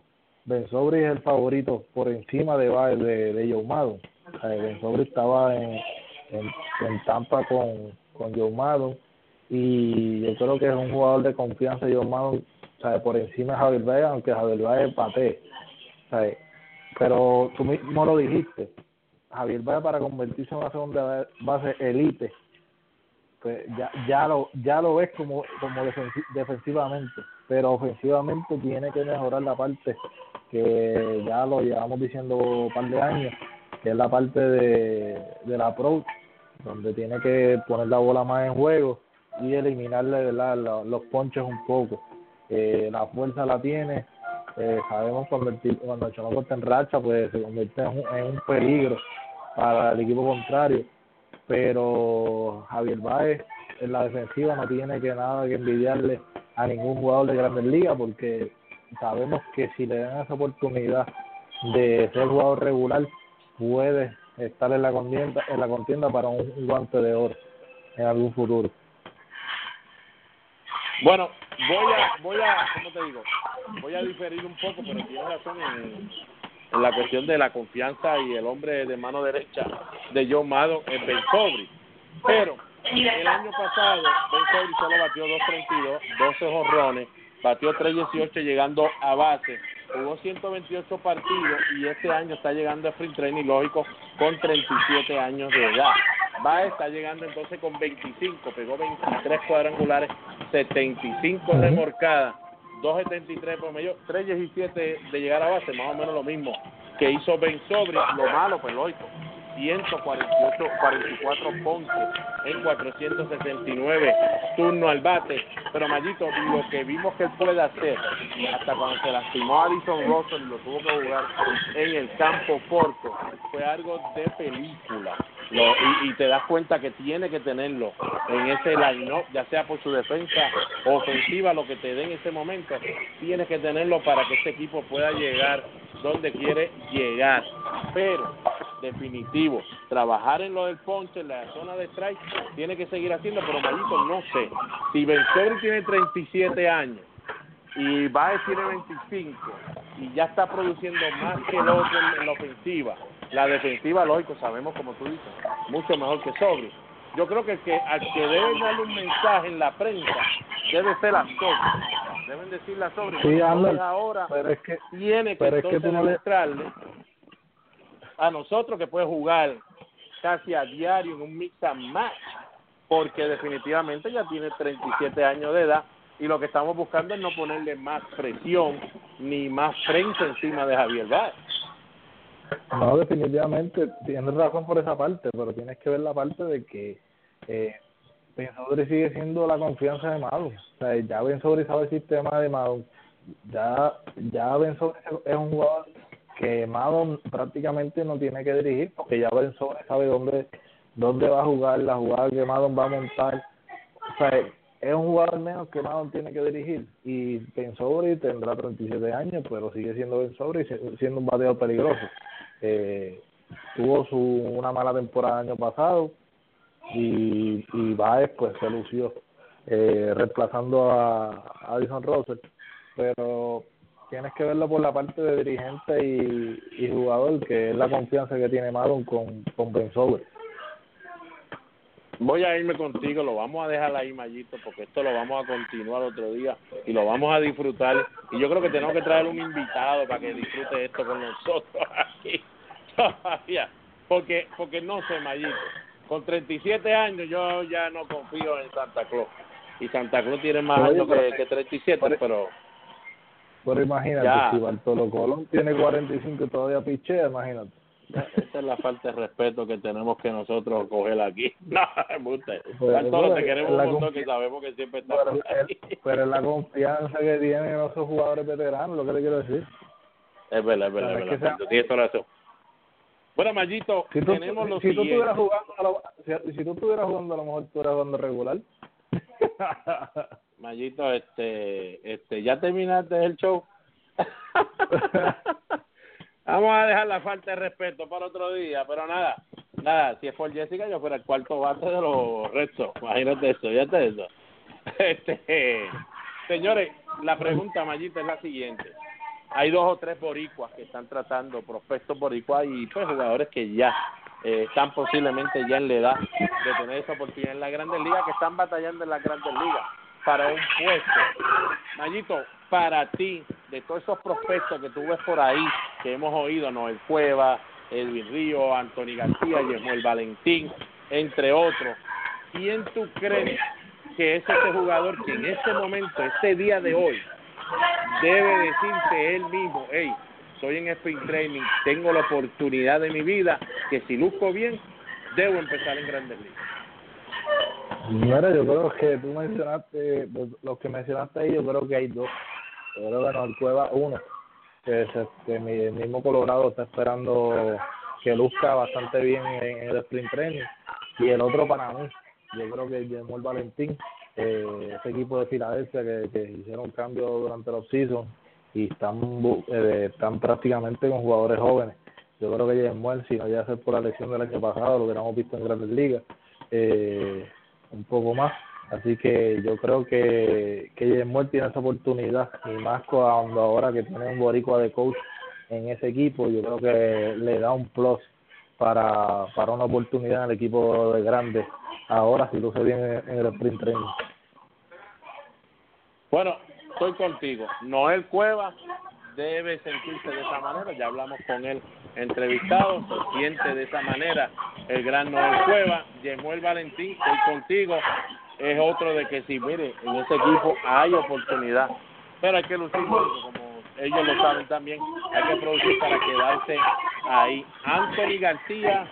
Ben Sobri es el favorito por encima de Baez, de, de Joe ben Sobri estaba en, en, en Tampa con, con Joe Madden y yo creo que es un jugador de confianza Joe Madden ¿sabe? por encima de Javier Baez, aunque Javier Baez patee. ¿sabe? Pero tú mismo lo dijiste, Javier Baez para convertirse en una segunda base elite, pues ya, ya lo ya lo ves como, como defensivamente, pero ofensivamente tiene que mejorar la parte que ya lo llevamos diciendo un par de años, que es la parte de, de la approach, donde tiene que poner la bola más en juego y eliminarle los ponches un poco. Eh, la fuerza la tiene, eh, sabemos convertir, cuando el chamaco está en racha, pues se convierte en un, en un peligro para el equipo contrario. Pero Javier Baez en la defensiva no tiene que nada que envidiarle a ningún jugador de Grandes Ligas porque sabemos que si le dan esa oportunidad de ser jugador regular puede estar en la contienda en la contienda para un guante de oro en algún futuro. Bueno, voy a, voy a, ¿cómo te digo? Voy a diferir un poco, pero tienes razón en, en la cuestión de la confianza y el hombre de mano derecha de John Mado en Ben Pero el año pasado Ben Sobri solo batió 2.32, 12 jorrones, batió 3.18 llegando a base, jugó 128 partidos y este año está llegando a sprint training lógico con 37 años de edad. Va está llegando entonces con 25, pegó 23 cuadrangulares, 75 remorcadas, 2.73 por medio, 3.17 de llegar a base, más o menos lo mismo que hizo Ben Sobri, lo malo pues lógico, 148, 44 ponches en 469 turno al bate. Pero Mayito, lo que vimos que él puede hacer, hasta cuando se lastimó a Addison Russell y lo tuvo que jugar en el campo corto, fue algo de película. Lo, y, te das cuenta que tiene que tenerlo en ese line ya sea por su defensa ofensiva, lo que te dé en ese momento, tienes que tenerlo para que este equipo pueda llegar donde quiere llegar. Pero, definitivo, trabajar en lo del ponche, en la zona de strike, tiene que seguir haciendo, pero Malito, no sé. Si Benzori tiene 37 años y Baez tiene 25 y ya está produciendo más que el otro en, la ofensiva, la defensiva, lógico, sabemos como tú dices, mucho mejor que Sobri. Yo creo que, que al que debe darle un mensaje en la prensa debe ser la Sobri. Deben decir la Sobri. Sí, ahora pero es que, tiene que entonces demostrarle a nosotros que puede jugar casi a diario en un mix and match, porque definitivamente ya tiene 37 años de edad y lo que estamos buscando es no ponerle más presión ni más frente encima de Javier Báez. No, definitivamente tienes razón por esa parte, pero tienes que ver la parte de que eh, sigue siendo la confianza de Madon. O sea, ya Ben Sobri sabe el sistema de Madon. Ya, ya Ben es un jugador que Madon prácticamente no tiene que dirigir porque ya Ben Sobri sabe dónde, dónde va a jugar, la jugada que Madon va a montar. O sea, es un jugador menos que Madon tiene que dirigir y Ben Sobri tendrá 37 años, pero sigue siendo Ben Sobri y siendo un bateador peligroso. Eh, tuvo su una mala temporada el año pasado y, y Baez pues se lució eh, reemplazando a, Addison Russell pero tienes que verlo por la parte de dirigente y, jugador que es la confianza que tiene Madon con, con Ben Sober voy a irme contigo, lo vamos a dejar ahí, Mayito, porque esto lo vamos a continuar otro día y lo vamos a disfrutar. Y yo creo que tenemos que traer un invitado para que disfrute esto con nosotros aquí todavía. Porque, porque no sé, Mayito, con 37 años yo ya no confío en Santa Claus. Y Santa Claus tiene más años que, que 37, pero... Pero imagínate, si Bartolo Colón tiene 45 y todavía pichea, imagínate. Esa es la falta de respeto que tenemos que nosotros coger aquí. No, gusta. Bartolo, te queremos un montón que sabemos que siempre está pero, pero es la confianza que tienen esos jugadores veteranos, lo que le quiero decir. Es verdad, es verdad, es verdad. Tienes razón. Bueno, Mayito, si tú, tenemos los si tú estuvieras jugando, a lo, si, si, tú estuvieras jugando, a lo mejor tú eras jugando regular. Mayito, este, este, ¿ya terminaste el show? Vamos a dejar la falta de respeto para otro día, pero nada, nada, si es por Jessica, yo fuera el cuarto bate de los restos. Imagínate eso, ya te eso. Este, señores, la pregunta, Mayito, es la siguiente hay dos o tres boricuas que están tratando, prospectos boricuas y pues jugadores que ya eh, están posiblemente ya en la edad de tener esa oportunidad en la Grandes Ligas, que están batallando en las Grandes Ligas para un puesto. Mayito, para ti, de todos esos prospectos que tú ves por ahí, que hemos oído, Noel Cueva, Edwin Río, Anthony García, el Valentín, entre otros, ¿quién tú crees que es ese jugador que en este momento, este día de hoy, debe decirse él mismo, hey, estoy en sprint training, tengo la oportunidad de mi vida, que si luzco bien, debo empezar en Grandes Ligas. Mira, yo creo que tú mencionaste, los que mencionaste ahí, yo creo que hay dos. Yo creo que el Cueva uno, que, que mi, mismo Colorado está esperando que luzca bastante bien en, el sprint training. Y el otro para mí, yo creo que el Valentín, eh, ese equipo de Filadelfia que, que hicieron cambios durante los seasons y están eh, están prácticamente con jugadores jóvenes. Yo creo que James si no llega a ser por la lesión del año pasado, lo que hemos visto en Grandes Ligas, eh, un poco más. Así que yo creo que, que James tiene esa oportunidad, y más cuando ahora que tiene un boricua de coach en ese equipo, yo creo que le da un plus para, para una oportunidad en el equipo de grandes ahora si luce bien en el sprint training. Bueno, estoy contigo. Noel Cueva debe sentirse de esa manera, ya hablamos con él entrevistado, siente de esa manera el gran Noel Cueva, el Valentín, estoy contigo, es otro de que si, mire, en ese equipo hay oportunidad, pero hay que lucir como ellos lo saben también, hay que producir para quedarse ahí. Anthony García,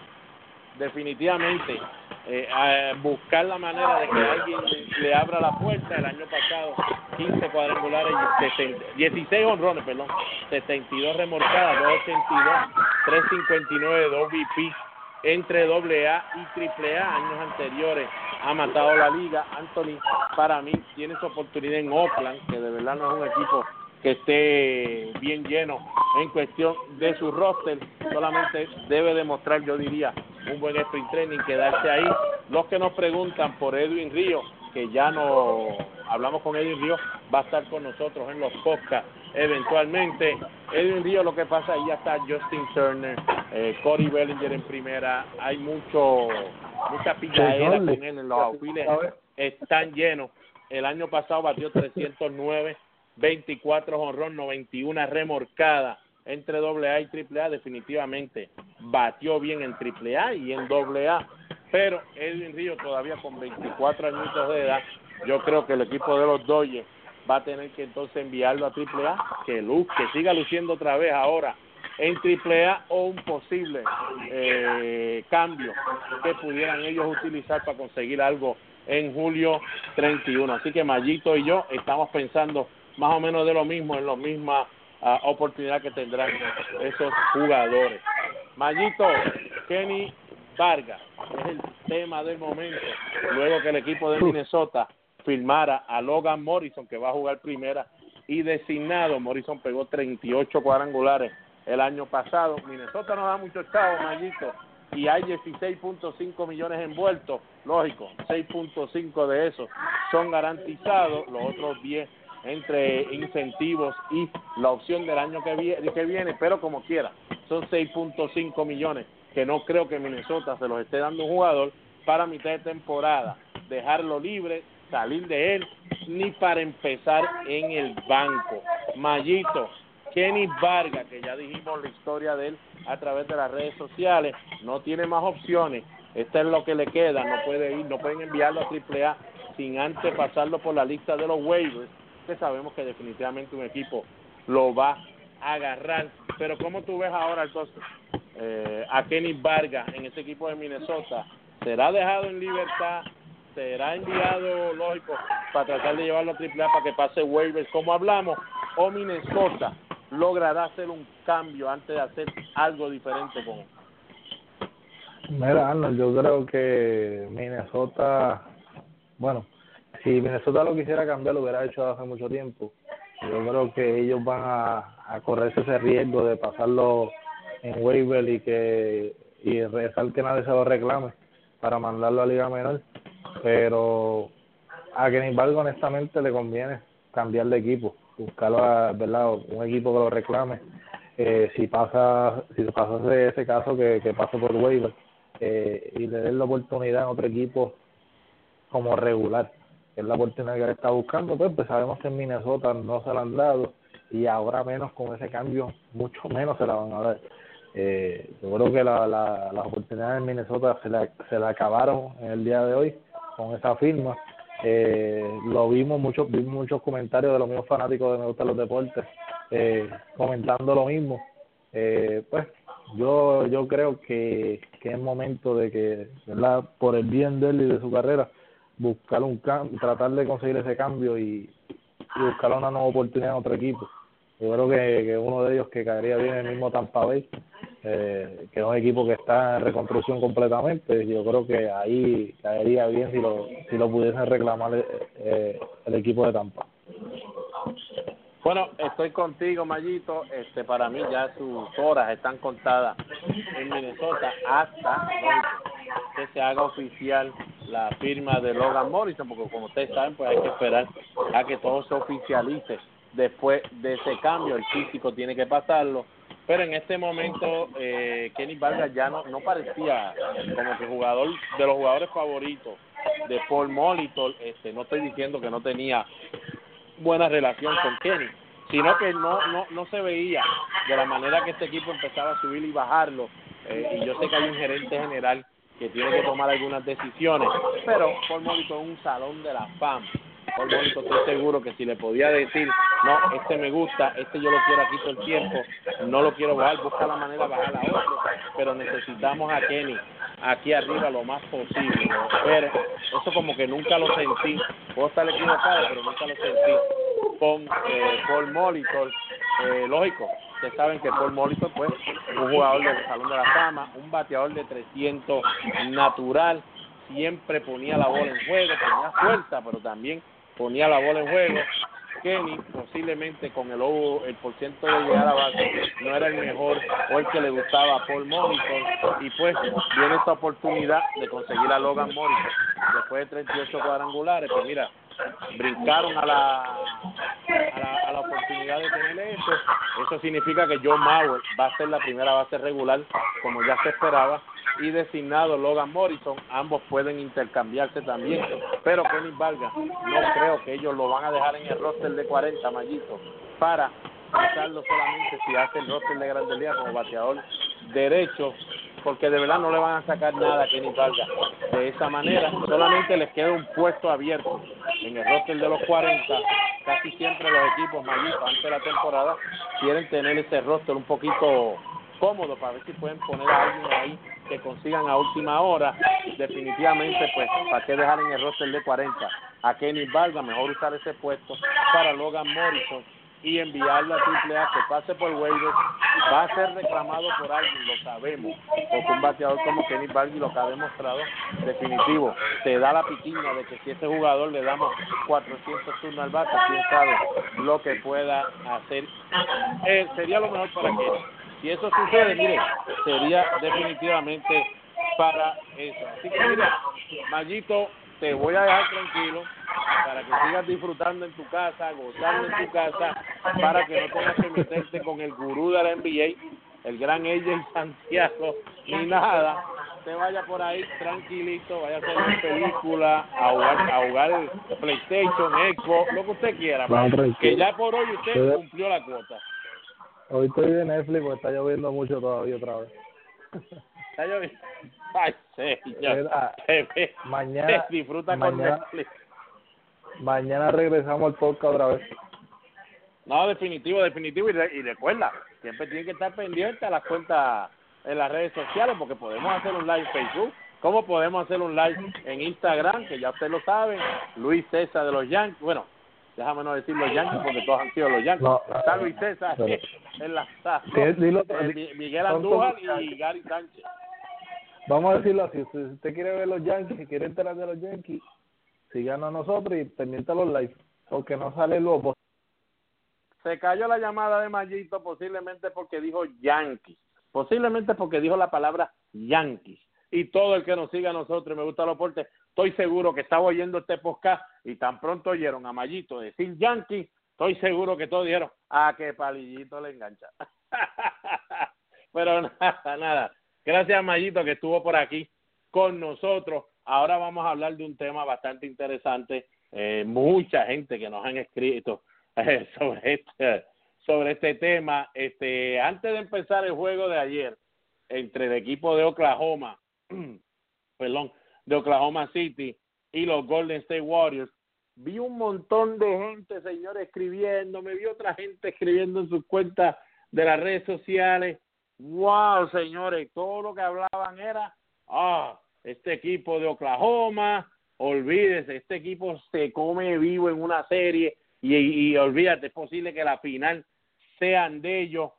definitivamente, eh, buscar la manera de que alguien le abra la puerta. El año pasado, 15 cuadrangulares, 16 honrones, perdón, 72 remorcadas, 282, 359 2 VP entre AA y AAA años anteriores ha matado la liga. Anthony, para mí, tiene su oportunidad en Oakland, que de verdad no es un equipo que esté bien lleno en cuestión de su roster, solamente debe demostrar, yo diría, un buen sprint training, quedarse ahí. Los que nos preguntan por Edwin Río, que ya no hablamos con Edwin Río, va a estar con nosotros en los podcasts eventualmente. Edwin Río, lo que pasa, ahí ya está Justin Turner, eh, Cody Bellinger en primera, hay mucho mucha pilladera con él en los auxiles, están llenos. El año pasado batió 309 24 honrón, 91 remorcada entre AA y AAA, definitivamente batió bien en AAA y en AA, pero Edwin Río todavía con 24 añitos de edad, yo creo que el equipo de los Dodgers va a tener que entonces enviarlo a AAA, que luz, que siga luciendo otra vez ahora en AAA o un posible eh, cambio que pudieran ellos utilizar para conseguir algo en julio 31. Así que Mayito y yo estamos pensando más o menos de lo mismo, en la misma uh, oportunidad que tendrán esos jugadores. Mayito, Kenny Vargas es el tema del momento, luego que el equipo de Minnesota firmara a Logan Morrison, que va a jugar primera y designado. Morrison pegó 38 cuadrangulares el año pasado. Minnesota no da mucho chavo, Mayito, y hay 16.5 millones envueltos. Lógico, 6.5 de esos son garantizados, los otros 10 entre incentivos y la opción del año que viene, que viene pero como quiera, son 6.5 millones que no creo que Minnesota se los esté dando un jugador para mitad de temporada, dejarlo libre, salir de él, ni para empezar en el banco. Mayito, Kenny Vargas, que ya dijimos la historia de él a través de las redes sociales, no tiene más opciones. Esta es lo que le queda, no puede ir, no pueden enviarlo a AAA sin antes pasarlo por la lista de los waivers, que sabemos que definitivamente un equipo lo va a agarrar. Pero ¿cómo tú ves ahora entonces eh, a Kenny Vargas en ese equipo de Minnesota? ¿Será dejado en libertad? ¿Será enviado, lógico, para tratar de llevarlo a AAA para que pase waivers como hablamos? ¿O Minnesota logrará hacer un cambio antes de hacer algo diferente con él? Mira, Arnold, yo creo que Minnesota, bueno, si Minnesota lo quisiera cambiar, lo hubiera hecho hace mucho tiempo. Yo creo que ellos van a, a correrse ese riesgo de pasarlo en waiver y que y rezar que nadie se lo reclame para mandarlo a Liga Menor. Pero a Kenny Vargas, honestamente, le conviene cambiar de equipo, buscarlo, a, ¿verdad? Un equipo que lo reclame. Eh, si pasa si pasa ese, caso que, que pase por waiver eh, y le den la oportunidad en otro equipo como regular es la oportunidad que él está buscando pues, pues sabemos que en Minnesota no se la han dado y ahora menos con ese cambio mucho menos se la van a dar. Eh, yo creo que la, la, las oportunidades en Minnesota se la, se la acabaron en el día de hoy con esa firma. Eh, lo vimos muchos vimos muchos comentarios de los mismos fanáticos de Me Gustan los Deportes eh, comentando lo mismo. Eh, pues yo yo creo que, que es momento de que verdad por el bien de él y de su carrera buscar un cambio tratar de conseguir ese cambio y, buscar una nueva oportunidad en otro equipo. Yo creo que, que uno de ellos que caería bien el mismo Tampa Bay eh, que es un equipo que está en reconstrucción completamente. Yo creo que ahí caería bien si lo si lo pudiesen reclamar eh, el equipo de Tampa bueno, estoy contigo, Mayito. Este, para mí ya sus horas están contadas en Minnesota hasta que se haga oficial la firma de Logan Morrison, porque como ustedes saben, pues hay que esperar a que todo se oficialice después de ese cambio. El físico tiene que pasarlo. Pero en este momento, eh, Kenny Vargas ya no, no parecía como que jugador de los jugadores favoritos de Paul Molitor. Este, no estoy diciendo que no tenía buena relación con Kenny, sino que no, no, no se veía de la manera que este equipo empezaba a subir y bajarlo. Eh, y yo sé que hay un gerente general que tiene que tomar algunas decisiones, pero Paul es un salón de la fama. Paul Molito estoy seguro que si le podía decir, no, este me gusta, este yo lo quiero aquí todo el tiempo, no lo quiero bajar, busca la manera de bajar a otro, pero necesitamos a Kenny aquí arriba lo más posible. Pero eso como que nunca lo sentí, puedo estar equivocado, pero nunca lo sentí con eh, Paul Molitor. Eh, lógico, ustedes saben que Paul Molitor fue un jugador del Salón de la Fama, un bateador de 300 natural, siempre ponía la bola en juego, tenía fuerza, pero también ponía la bola en juego. Kenny posiblemente con el el porciento de llegar a base no era el mejor o el que le gustaba a Paul Morrison y pues viene esta oportunidad de conseguir a Logan Morrison después de 38 cuadrangulares pues mira brincaron a la, a la, a la oportunidad de tener eso eso significa que John Mauer va a ser la primera base regular como ya se esperaba y designado Logan Morrison, ambos pueden intercambiarse también, pero Kenny Vargas no creo que ellos lo van a dejar en el roster de 40 mallitos para usarlo solamente si hace el roster de Grandes Ligas como bateador derecho, porque de verdad no le van a sacar nada a Kenny Vargas de esa manera, solamente les queda un puesto abierto en el roster de los 40 casi siempre los equipos mayores antes de la temporada quieren tener ese roster un poquito cómodo para ver si pueden poner a alguien ahí que consigan a última hora. Definitivamente, pues, ¿para qué dejar en el roster de 40 a Kenny Valga? Mejor usar ese puesto para Logan Morrison y enviarlo a Triple A que pase por waivers va a ser reclamado por alguien, lo sabemos, porque un bateador como Kenny Bargy lo que ha demostrado definitivo, te da la piquiña de que si ese jugador le damos 400 turnos al bate, quién sabe lo que pueda hacer, eh, sería lo mejor para que si eso sucede, mire, sería definitivamente para eso. Así que mira, Mayito, te voy a dejar tranquilo para que sigas disfrutando en tu casa, gozando en tu casa, para que no tengas que meterte con el gurú de la NBA, el gran AJ Santiago, ni nada. Te vaya por ahí tranquilito, vaya a hacer una película, a jugar, a jugar PlayStation, Xbox, lo que usted quiera. que ya por hoy usted cumplió la cuota. Hoy estoy de Netflix porque está lloviendo mucho todavía otra vez. Está lloviendo. Ay, señor. mañana, disfruta mañana, con Netflix. Mañana regresamos al podcast otra vez. No, definitivo, definitivo. Y, y recuerda, siempre tiene que estar pendiente a las cuentas en las redes sociales porque podemos hacer un live en Facebook. ¿Cómo podemos hacer un live en Instagram? Que ya usted lo sabe. Luis César de los Yankees. Bueno, déjame no decir los Yankees porque todos han sido los Yankees. No, está Luis César en la eh, Miguel Andújar y Gary Sánchez. Vamos a decirlo así, si usted quiere ver los Yankees, si quiere enterar de los Yankees, sigan a nosotros y pendiente a los live, porque no sale luego. Se cayó la llamada de Mayito posiblemente porque dijo Yankees, posiblemente porque dijo la palabra Yankees. Y todo el que nos siga a nosotros, me gusta los deportes, estoy seguro que estaba oyendo este podcast y tan pronto oyeron a Mayito decir Yankees, estoy seguro que todos dijeron, ah, que palillito le engancha. Pero nada, nada. Gracias a Mayito que estuvo por aquí con nosotros. Ahora vamos a hablar de un tema bastante interesante. Eh, mucha gente que nos han escrito eh, sobre este sobre este tema. Este, antes de empezar el juego de ayer entre el equipo de Oklahoma, perdón, de Oklahoma City y los Golden State Warriors, vi un montón de gente, señores, escribiendo, me vi otra gente escribiendo en sus cuentas de las redes sociales. Wow, señores, todo lo que hablaban era, ah, este equipo de Oklahoma, olvídese, este equipo se come vivo en una serie y, y olvídate, es posible que la final sean de ellos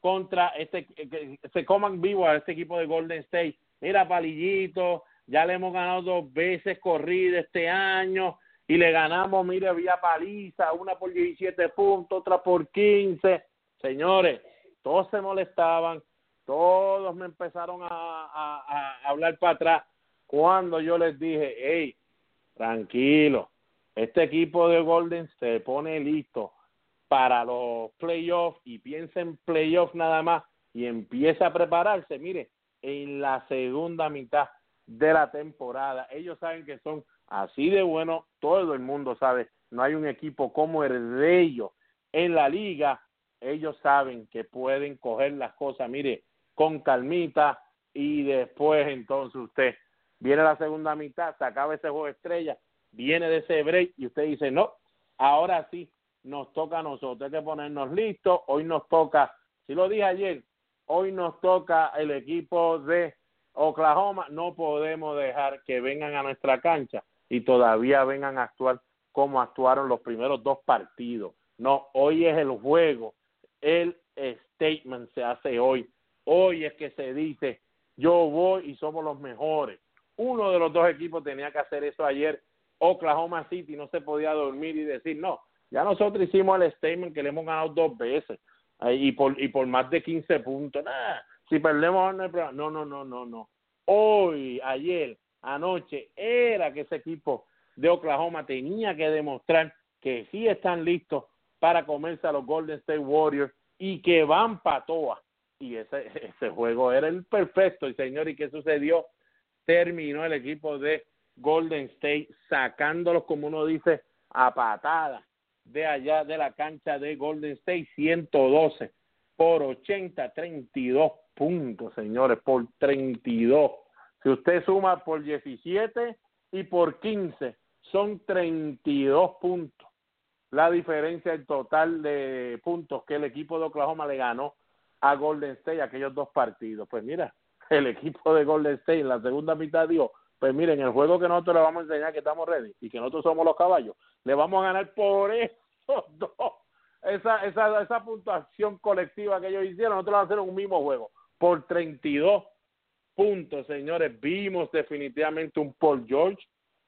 contra este, que se coman vivo a este equipo de Golden State. Mira, Palillito, ya le hemos ganado dos veces corrida este año y le ganamos, mire, vía paliza, una por 17 puntos, otra por 15. Señores, todos se molestaban, todos me empezaron a, a, hablar para atrás cuando yo les dije, hey, tranquilo, este equipo de Golden se pone listo para los playoffs y piensa en playoffs nada más y empieza a prepararse, mire, en la segunda mitad de la temporada. Ellos saben que son así de buenos, todo el mundo sabe, no hay un equipo como el de ellos en la liga, ellos saben que pueden coger las cosas, mire, con calmita y después entonces usted viene la segunda mitad, se acaba ese juego estrella, viene de ese break y usted dice, no, ahora sí nos toca a nosotros, hay que ponernos listos, hoy nos toca, si lo dije ayer, hoy nos toca el equipo de Oklahoma, no podemos dejar que vengan a nuestra cancha y todavía vengan a actuar como actuaron los primeros dos partidos. No, hoy es el juego, el statement se hace hoy Hoy es que se dice, yo voy y somos los mejores. Uno de los dos equipos tenía que hacer eso ayer. Oklahoma City no se podía dormir y decir, no, ya nosotros hicimos el statement que le hemos ganado dos veces y por, y por más de 15 puntos. Nada, si perdemos, no, no, no, no, no. Hoy, ayer, anoche, era que ese equipo de Oklahoma tenía que demostrar que sí están listos para comerse a los Golden State Warriors y que van para toa y ese, ese juego era el perfecto. Y señor, ¿y qué sucedió? Terminó el equipo de Golden State sacándolos, como uno dice, a patada de allá de la cancha de Golden State, 112 por 80, 32 puntos, señores, por 32. Si usted suma por 17 y por 15, son 32 puntos. la diferencia en total de puntos que el equipo de Oklahoma le ganó a Golden State aquellos dos partidos. Pues mira, el equipo de Golden State en la segunda mitad dijo, pues miren, el juego que nosotros le vamos a enseñar que estamos ready y que nosotros somos los caballos, le vamos a ganar por esos dos. Esa, esa, esa puntuación colectiva que ellos hicieron, nosotros vamos a hacer un mismo juego por 32 puntos, señores. Vimos definitivamente un Paul George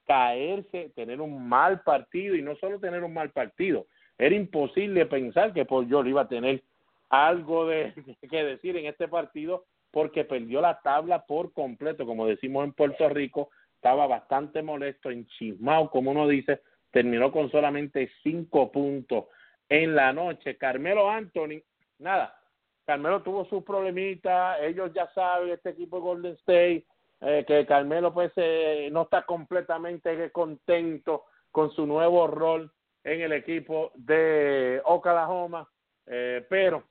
caerse, tener un mal partido y no solo tener un mal partido, era imposible pensar que Paul George iba a tener algo de que decir en este partido porque perdió la tabla por completo, como decimos en Puerto Rico, estaba bastante molesto, enchismado, como uno dice, terminó con solamente cinco puntos en la noche. Carmelo Anthony, nada, Carmelo tuvo sus problemitas, ellos ya saben, este equipo de Golden State, eh, que Carmelo pues eh, no está completamente contento con su nuevo rol en el equipo de Oklahoma, eh, pero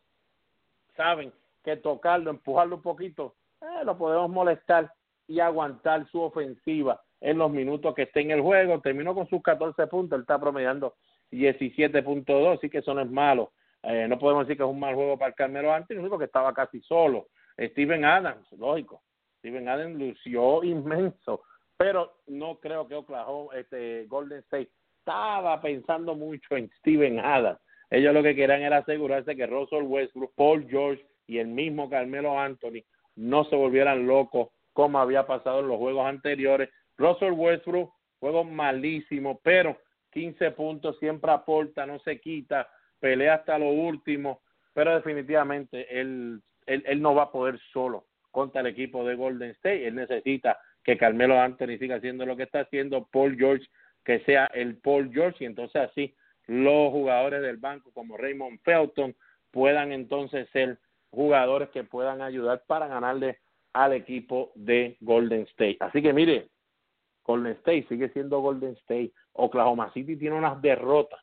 saben que tocarlo, empujarlo un poquito, eh, lo podemos molestar y aguantar su ofensiva en los minutos que esté en el juego. Terminó con sus 14 puntos, él está promediando 17.2, así que eso no es malo. Eh, no podemos decir que es un mal juego para Carmelo antes, único que estaba casi solo. Steven Adams, lógico. Steven Adams lució inmenso, pero no creo que Oklahoma, este Golden State estaba pensando mucho en Steven Adams. Ellos lo que querían era asegurarse que Russell Westbrook, Paul George y el mismo Carmelo Anthony no se volvieran locos como había pasado en los juegos anteriores. Russell Westbrook, juego malísimo, pero 15 puntos siempre aporta, no se quita, pelea hasta lo último, pero definitivamente él, él, él no va a poder solo contra el equipo de Golden State. Él necesita que Carmelo Anthony siga haciendo lo que está haciendo, Paul George que sea el Paul George y entonces así los jugadores del banco como Raymond Felton puedan entonces ser jugadores que puedan ayudar para ganarle al equipo de Golden State. Así que mire, Golden State sigue siendo Golden State. Oklahoma City tiene unas derrotas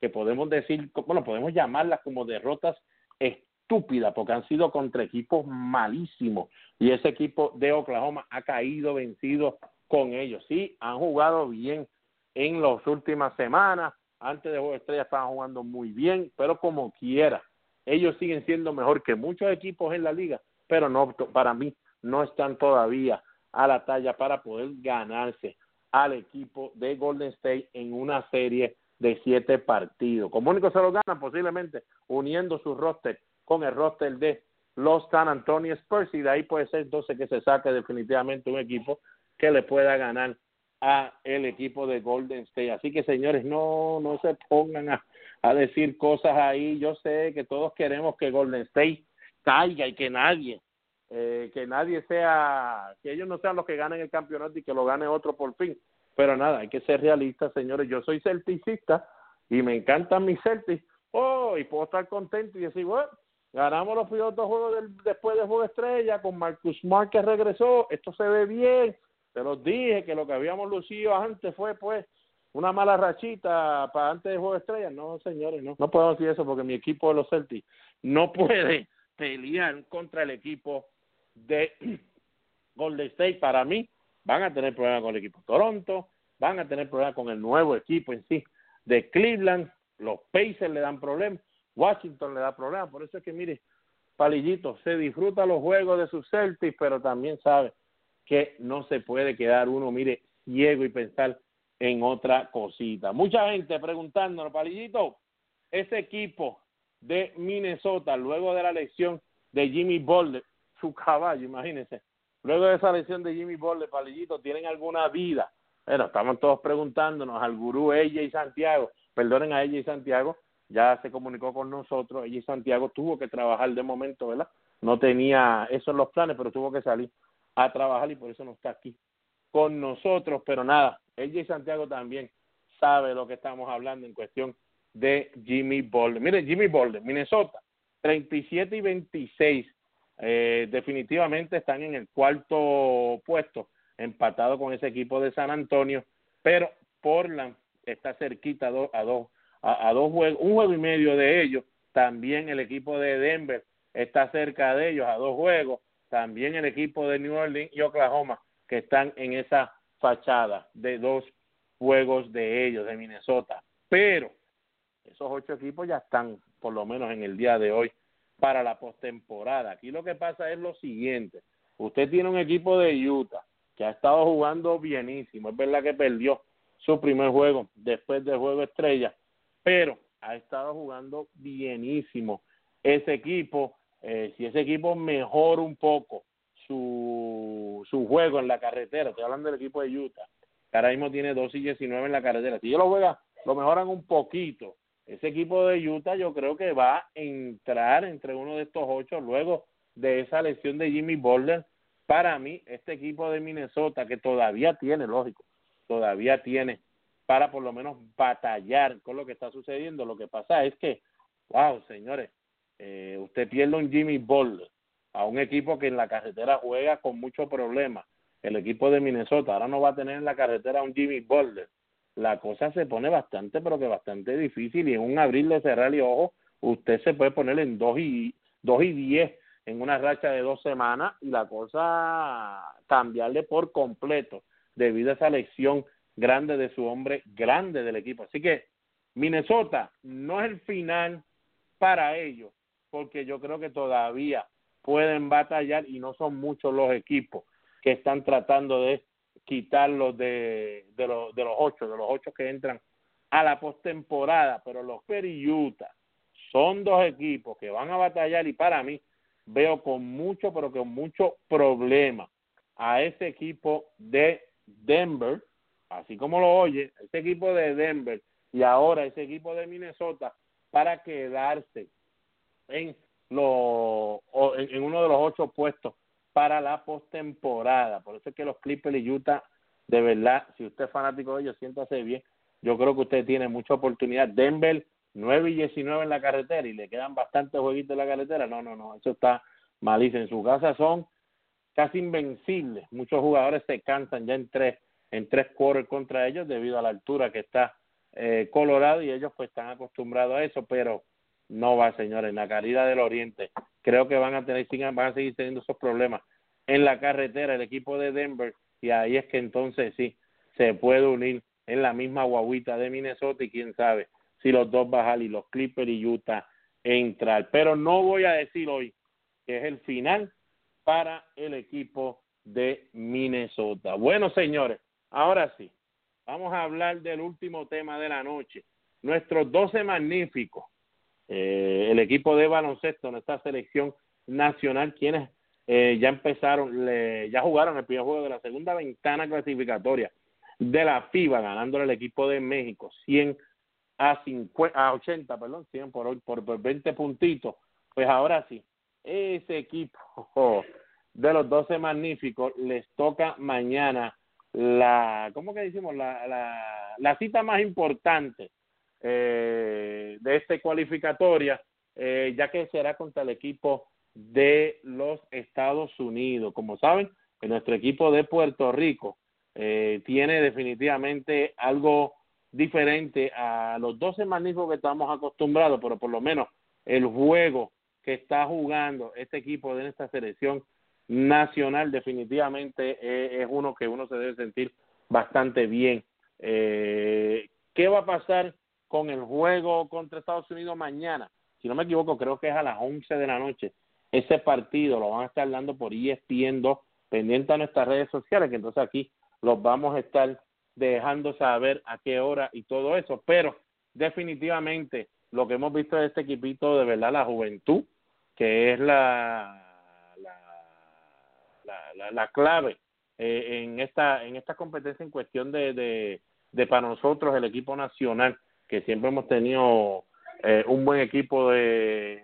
que podemos decir, bueno, podemos llamarlas como derrotas estúpidas porque han sido contra equipos malísimos y ese equipo de Oklahoma ha caído vencido con ellos. Sí, han jugado bien en las últimas semanas, antes de Juego Estrella estaban jugando muy bien, pero como quiera, ellos siguen siendo mejor que muchos equipos en la liga, pero no para mí no están todavía a la talla para poder ganarse al equipo de Golden State en una serie de siete partidos. Como único se lo ganan posiblemente uniendo su roster con el roster de los San Antonio Spurs y de ahí puede ser entonces que se saque definitivamente un equipo que le pueda ganar a el equipo de Golden State. Así que señores, no no se pongan a a decir cosas ahí. Yo sé que todos queremos que Golden State caiga y que nadie, eh, que nadie sea, que ellos no sean los que ganen el campeonato y que lo gane otro por fin. Pero nada, hay que ser realistas, señores. Yo soy celticista y me encantan mis Celtics. Oh, y puedo estar contento y decir, bueno, ganamos los primeros dos juegos del, después del juego estrella con Marcus Smart que regresó. Esto se ve bien. Te los dije que lo que habíamos lucido antes fue, pues, una mala rachita para antes de juego de estrellas. No, señores, no. No puedo decir eso porque mi equipo de los Celtics no puede pelear contra el equipo de Golden State. Para mí, van a tener problemas con el equipo de Toronto, van a tener problemas con el nuevo equipo en sí de Cleveland. Los Pacers le dan problemas, Washington le da problemas. Por eso es que, mire, Palillito, se disfruta los juegos de sus Celtics, pero también sabe que no se puede quedar uno, mire, ciego y pensar en otra cosita. Mucha gente preguntándonos, Palillito, ese equipo de Minnesota, luego de la lesión de Jimmy Butler, su caballo, imagínense, luego de esa lesión de Jimmy Butler, Palillito, ¿tienen alguna vida? Bueno, estamos todos preguntándonos al gurú ella y Santiago, perdonen a ella y Santiago, ya se comunicó con nosotros, ella y Santiago tuvo que trabajar de momento, ¿verdad? No tenía eso en los planes, pero tuvo que salir a trabajar y por eso no está aquí con nosotros, pero nada, ella y Santiago también sabe lo que estamos hablando en cuestión de Jimmy Boulder. Mire, Jimmy Boulder, Minnesota, 37 y 26, eh, definitivamente están en el cuarto puesto, empatado con ese equipo de San Antonio, pero Portland está cerquita a dos, a dos, a dos juegos, un juego y medio de ellos. También el equipo de Denver está cerca de ellos a dos juegos. También el equipo de New Orleans y Oklahoma que están en esa fachada de dos juegos de ellos, de Minnesota. Pero equipos ya están, por lo menos en el día de hoy, para la postemporada. Aquí lo que pasa es lo siguiente. Usted tiene un equipo de Utah que ha estado jugando bienísimo. Es verdad que perdió su primer juego después del juego estrella, pero ha estado jugando bienísimo ese equipo. Eh, si ese equipo mejora un poco su, su juego en la carretera, estoy hablando del equipo de Utah, que ahora mismo tiene 2 y 19 en la carretera. Si ellos lo juegan, lo mejoran un poquito. Ese equipo de Utah yo creo que va a entrar entre uno de estos ocho luego de esa lesión de Jimmy Butler. Para mí, este equipo de Minnesota, que todavía tiene, lógico, todavía tiene para por lo menos batallar con lo que está sucediendo. Lo que pasa es que, wow, señores, eh, usted pierde un Jimmy Butler a un equipo que en la carretera juega con muchos problemas. El equipo de Minnesota ahora no va a tener en la carretera un Jimmy Butler. La cosa se pone bastante, pero que bastante difícil y en un abrir de cerrar y ojo, usted se puede poner en dos y dos y diez en una racha de dos semanas y la cosa cambiarle por completo debido a esa lección grande de su hombre grande del equipo. Así que Minnesota no es el final para ellos, porque yo creo que todavía pueden batallar y no son muchos los equipos que están tratando de quitarlos de, de, los, de los ocho, de los ocho que entran a la postemporada, pero los Utah son dos equipos que van a batallar y para mí veo con mucho, pero con mucho problema a ese equipo de Denver, así como lo oye, ese equipo de Denver y ahora ese equipo de Minnesota para quedarse en, lo, en uno de los ocho puestos para la postemporada. Por eso es que los Clippers y Utah, de verdad, si usted es fanático de ellos, siéntase bien. Yo creo que usted tiene mucha oportunidad. Denver, 9 y 19 en la carretera y le quedan bastantes jueguitos en la carretera. No, no, no, eso está malísimo. En su casa son casi invencibles. Muchos jugadores se cansan ya en tres, en tres quarters contra ellos debido a la altura que está eh, Colorado y ellos pues están acostumbrados a eso, pero no va, señores, en la caída del Oriente. Creo que van a tener, van a seguir teniendo esos problemas en la carretera el equipo de Denver y ahí es que entonces sí se puede unir en la misma guaguita de Minnesota y quién sabe si los dos bajan y los Clippers y Utah entrar. Pero no voy a decir hoy que es el final para el equipo de Minnesota. Bueno, señores, ahora sí, vamos a hablar del último tema de la noche. Nuestros 12 magníficos eh, el equipo de baloncesto, nuestra selección nacional, quienes eh, ya empezaron, le, ya jugaron el primer juego de la segunda ventana clasificatoria de la FIBA, ganándole el equipo de México 100 a, 50, a 80, perdón, 100 por, por, por 20 puntitos. Pues ahora sí, ese equipo de los 12 magníficos les toca mañana la, ¿cómo que decimos? La, la, la cita más importante eh, de esta cualificatoria, eh, ya que será contra el equipo de los Estados Unidos. Como saben, nuestro equipo de Puerto Rico eh, tiene definitivamente algo diferente a los 12 magníficos que estamos acostumbrados, pero por lo menos el juego que está jugando este equipo de esta selección nacional definitivamente es uno que uno se debe sentir bastante bien. Eh, ¿Qué va a pasar con el juego contra Estados Unidos mañana. Si no me equivoco, creo que es a las 11 de la noche. Ese partido lo van a estar dando por ESPN 2, pendiente a nuestras redes sociales, que entonces aquí los vamos a estar dejando saber a qué hora y todo eso. Pero definitivamente lo que hemos visto de este equipito, de verdad, la juventud, que es la, la, la, clave eh, en esta en esta competencia en cuestión de, de, de para nosotros el equipo nacional que siempre hemos tenido eh, un buen equipo de,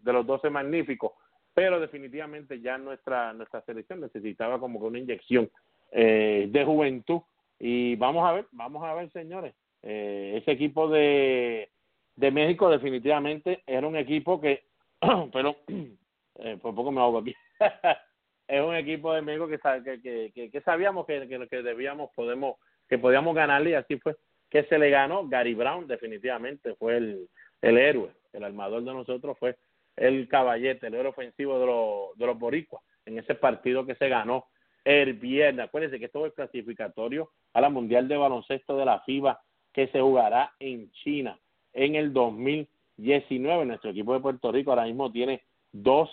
de los 12 magníficos, pero definitivamente ya nuestra nuestra selección necesitaba como que una inyección eh, de juventud. Y vamos a ver, vamos a ver señores, eh, ese equipo de, de México definitivamente era un equipo que, pero por poco me ahogo aquí, es un equipo de México que, que, que, que sabíamos que, que, que debíamos, podemos, que podíamos ganarle y así fue que se le ganó, Gary Brown definitivamente fue el, el héroe, el armador de nosotros fue el caballete, el héroe ofensivo de los, de los boricuas en ese partido que se ganó el viernes. Acuérdense que esto es clasificatorio a la Mundial de Baloncesto de la FIBA que se jugará en China en el 2019. Nuestro equipo de Puerto Rico ahora mismo tiene 2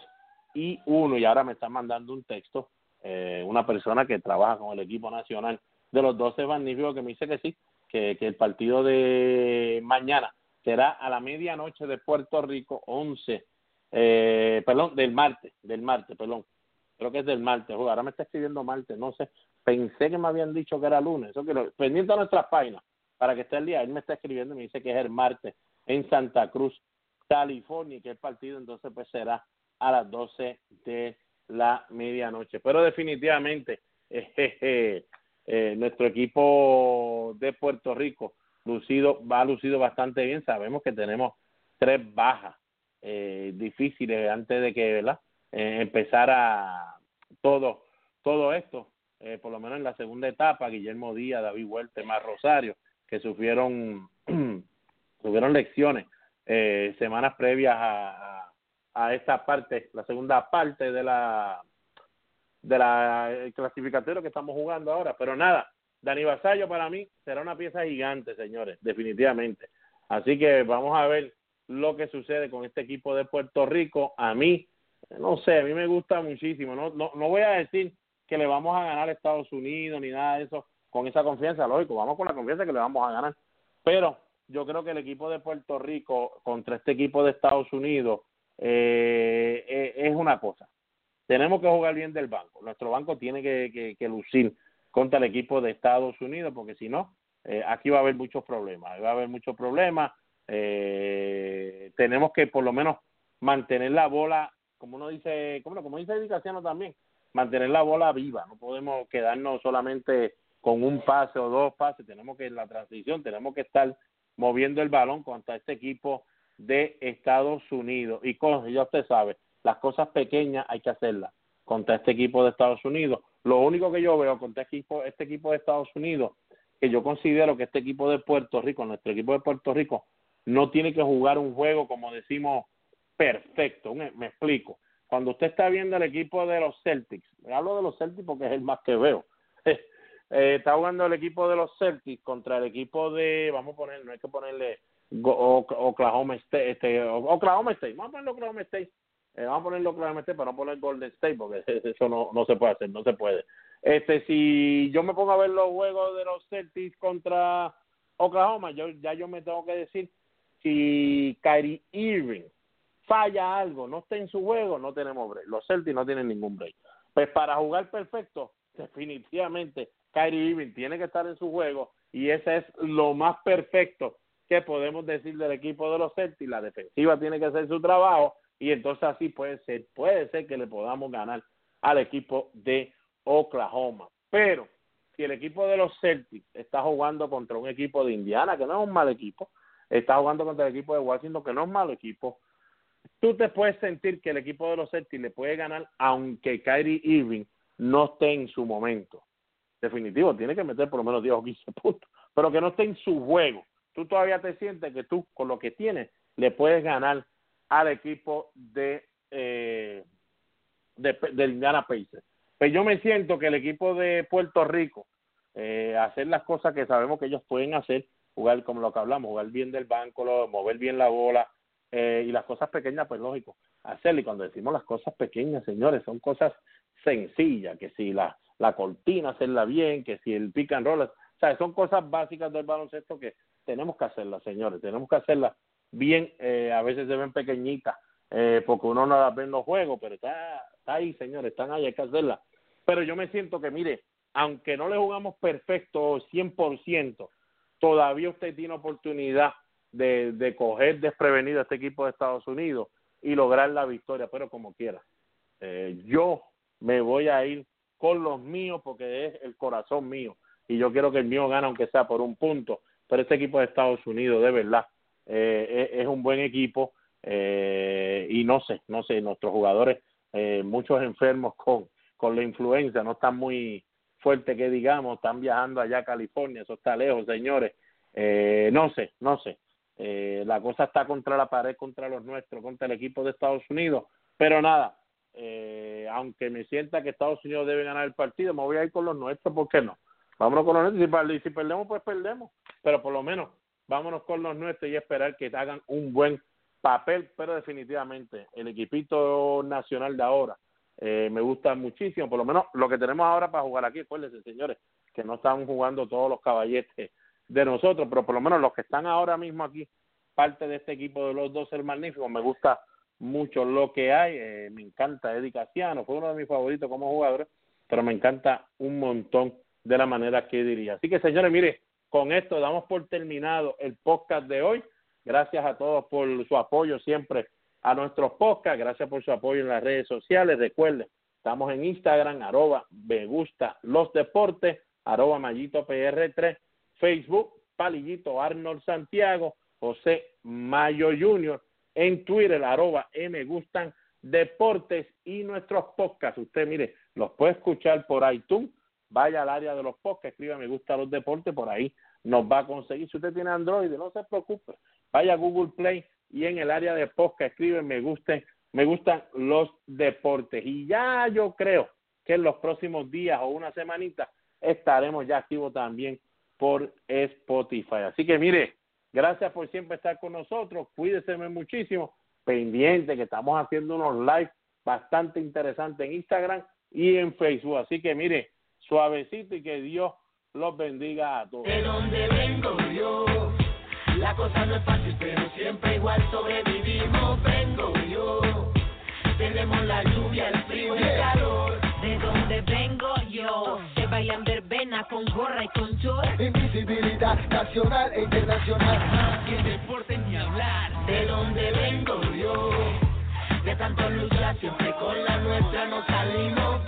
y 1 y ahora me está mandando un texto eh, una persona que trabaja con el equipo nacional de los 12 magníficos que me dice que sí, que, que el partido de mañana será a la medianoche de Puerto Rico, 11, eh, perdón, del martes, del martes, perdón, creo que es del martes, ahora me está escribiendo martes, no sé, pensé que me habían dicho que era lunes, eso que lo, pendiente a nuestras páginas, para que esté el día, él me está escribiendo y me dice que es el martes en Santa Cruz, California, que el partido entonces pues será a las 12 de la medianoche, pero definitivamente eh, eh, nuestro equipo de Puerto Rico lucido, va lucido bastante bien. Sabemos que tenemos tres bajas eh, difíciles antes de que ¿verdad? Eh, empezara todo, todo esto, eh, por lo menos en la segunda etapa, Guillermo Díaz, David Huerta, más Rosario, que sufrieron, sufrieron lecciones eh, semanas previas a, a esta parte, la segunda parte de la de la clasificatoria que estamos jugando ahora, pero nada, Dani Basayo para mí será una pieza gigante, señores, definitivamente. Así que vamos a ver lo que sucede con este equipo de Puerto Rico. A mí, no sé, a mí me gusta muchísimo. No, no, no voy a decir que le vamos a ganar a Estados Unidos ni nada de eso con esa confianza, lógico, vamos con la confianza que le vamos a ganar. Pero yo creo que el equipo de Puerto Rico contra este equipo de Estados Unidos eh, eh, es una cosa. Tenemos que jugar bien del banco. Nuestro banco tiene que, que, que lucir contra el equipo de Estados Unidos, porque si no, eh, aquí va a haber muchos problemas, va a haber muchos problemas. Eh, tenemos que por lo menos mantener la bola, como uno dice, como, como dice Edicaciano también, mantener la bola viva, no podemos quedarnos solamente con un pase o dos pases, tenemos que en la transición, tenemos que estar moviendo el balón contra este equipo de Estados Unidos. Y con, ya usted sabe, las cosas pequeñas hay que hacerlas contra este equipo de Estados Unidos. Lo único que yo veo contra este equipo, este equipo de Estados Unidos, que yo considero que este equipo de Puerto Rico, nuestro equipo de Puerto Rico, no tiene que jugar un juego, como decimos, perfecto. Me, me explico. Cuando usted está viendo el equipo de los Celtics, hablo de los Celtics porque es el más que veo. eh, está jugando el equipo de los Celtics contra el equipo de, vamos a poner, no hay que ponerle Oklahoma State, este, Oklahoma State, vamos a ponerle Oklahoma State eh, vamos a ponerlo claramente para no poner Golden State porque eso no, no se puede hacer, no se puede. Este, si yo me pongo a ver los juegos de los Celtics contra Oklahoma, yo ya yo me tengo que decir si Kyrie Irving falla algo, no está en su juego, no tenemos break. Los Celtics no tienen ningún break. Pues para jugar perfecto, definitivamente Kyrie Irving tiene que estar en su juego y ese es lo más perfecto que podemos decir del equipo de los Celtics. La defensiva tiene que hacer su trabajo y entonces así puede ser, puede ser que le podamos ganar al equipo de Oklahoma. Pero si el equipo de los Celtics está jugando contra un equipo de Indiana, que no es un mal equipo, está jugando contra el equipo de Washington, que no es un mal equipo, tú te puedes sentir que el equipo de los Celtics le puede ganar aunque Kyrie Irving no esté en su momento. Definitivo, tiene que meter por lo menos 10 o 15 puntos, pero que no esté en su juego. Tú todavía te sientes que tú, con lo que tienes, le puedes ganar al equipo de, eh, de, del Indiana Pacers. Pues yo me siento que el equipo de Puerto Rico, eh, hacer las cosas que sabemos que ellos pueden hacer, jugar como lo que hablamos, jugar bien del banco, mover bien la bola eh, y las cosas pequeñas, pues lógico, hacerlo. Y cuando decimos las cosas pequeñas, señores, son cosas sencillas, que si la, la cortina hacerla bien, que si el pick and roll, o sea, son cosas básicas del baloncesto que tenemos que hacerlas, señores, tenemos que hacerlas bien, eh, a veces se ven pequeñitas, eh, porque uno no las ve en los juegos, pero está, está ahí, señores, están ahí, hay que hacerlas. Pero yo me siento que, mire, aunque no le jugamos perfecto 100%, todavía usted tiene oportunidad de, de coger desprevenido a este equipo de Estados Unidos y lograr la victoria, pero como quiera. Eh, yo me voy a ir con los míos porque es el corazón mío y yo quiero que el mío gane aunque sea por un punto, pero este equipo de Estados Unidos de verdad eh, es, un buen equipo eh, y no sé, no sé, nuestros jugadores, eh, muchos enfermos con, con la influenza, no están muy fuertes que digamos, están viajando allá a California, eso está lejos, señores. Eh, no sé, no sé. Eh, la cosa está contra la pared, contra los nuestros, contra el equipo de Estados Unidos, pero nada, eh, aunque me sienta que Estados Unidos debe ganar el partido, me voy a ir con los nuestros, ¿por qué no? Vámonos con los nuestros, si, si perdemos, pues perdemos, pero por lo menos vámonos con los nuestros y esperar que hagan un buen papel, pero definitivamente el equipito nacional de ahora eh, me gusta muchísimo, por lo menos lo que tenemos ahora para jugar aquí, acuérdense señores, que no están jugando todos los caballetes de nosotros, pero por lo menos los que están ahora mismo aquí, parte de este equipo de los dos ser magníficos, me gusta mucho lo que hay, eh, me encanta Eddie Casiano, fue uno de mis favoritos como jugador, pero me encanta un montón de la manera que diría. Así que señores, mire, con esto damos por terminado el podcast de hoy. Gracias a todos por su apoyo siempre a nuestros podcasts. Gracias por su apoyo en las redes sociales. Recuerden, estamos en Instagram, arroba me gusta los deportes, arroba Mayito PR3, Facebook, Palillito Arnold Santiago, José Mayo Junior, en Twitter, arroba me gustan deportes y nuestros podcasts. Usted, mire, los puede escuchar por iTunes. Vaya al área de los podcasts, escriba me gusta los deportes, por ahí nos va a conseguir. Si usted tiene Android, no se preocupe. Vaya a Google Play y en el área de podcast escribe me gusten, me gustan los deportes. Y ya yo creo que en los próximos días o una semanita estaremos ya activos también por Spotify. Así que mire, gracias por siempre estar con nosotros. Cuídese muchísimo. Pendiente que estamos haciendo unos live bastante interesantes en Instagram y en Facebook. Así que mire, suavecito y que Dios los bendiga a todos. De donde vengo yo, la cosa no es fácil, pero siempre igual sobrevivimos. Vengo yo, tenemos la lluvia, el frío y el calor. De donde vengo yo, se bailan verbena con gorra y con short. Invisibilidad nacional e internacional. El deporte ni hablar. De donde vengo yo, de tanto luchar siempre con la nuestra nos salimos.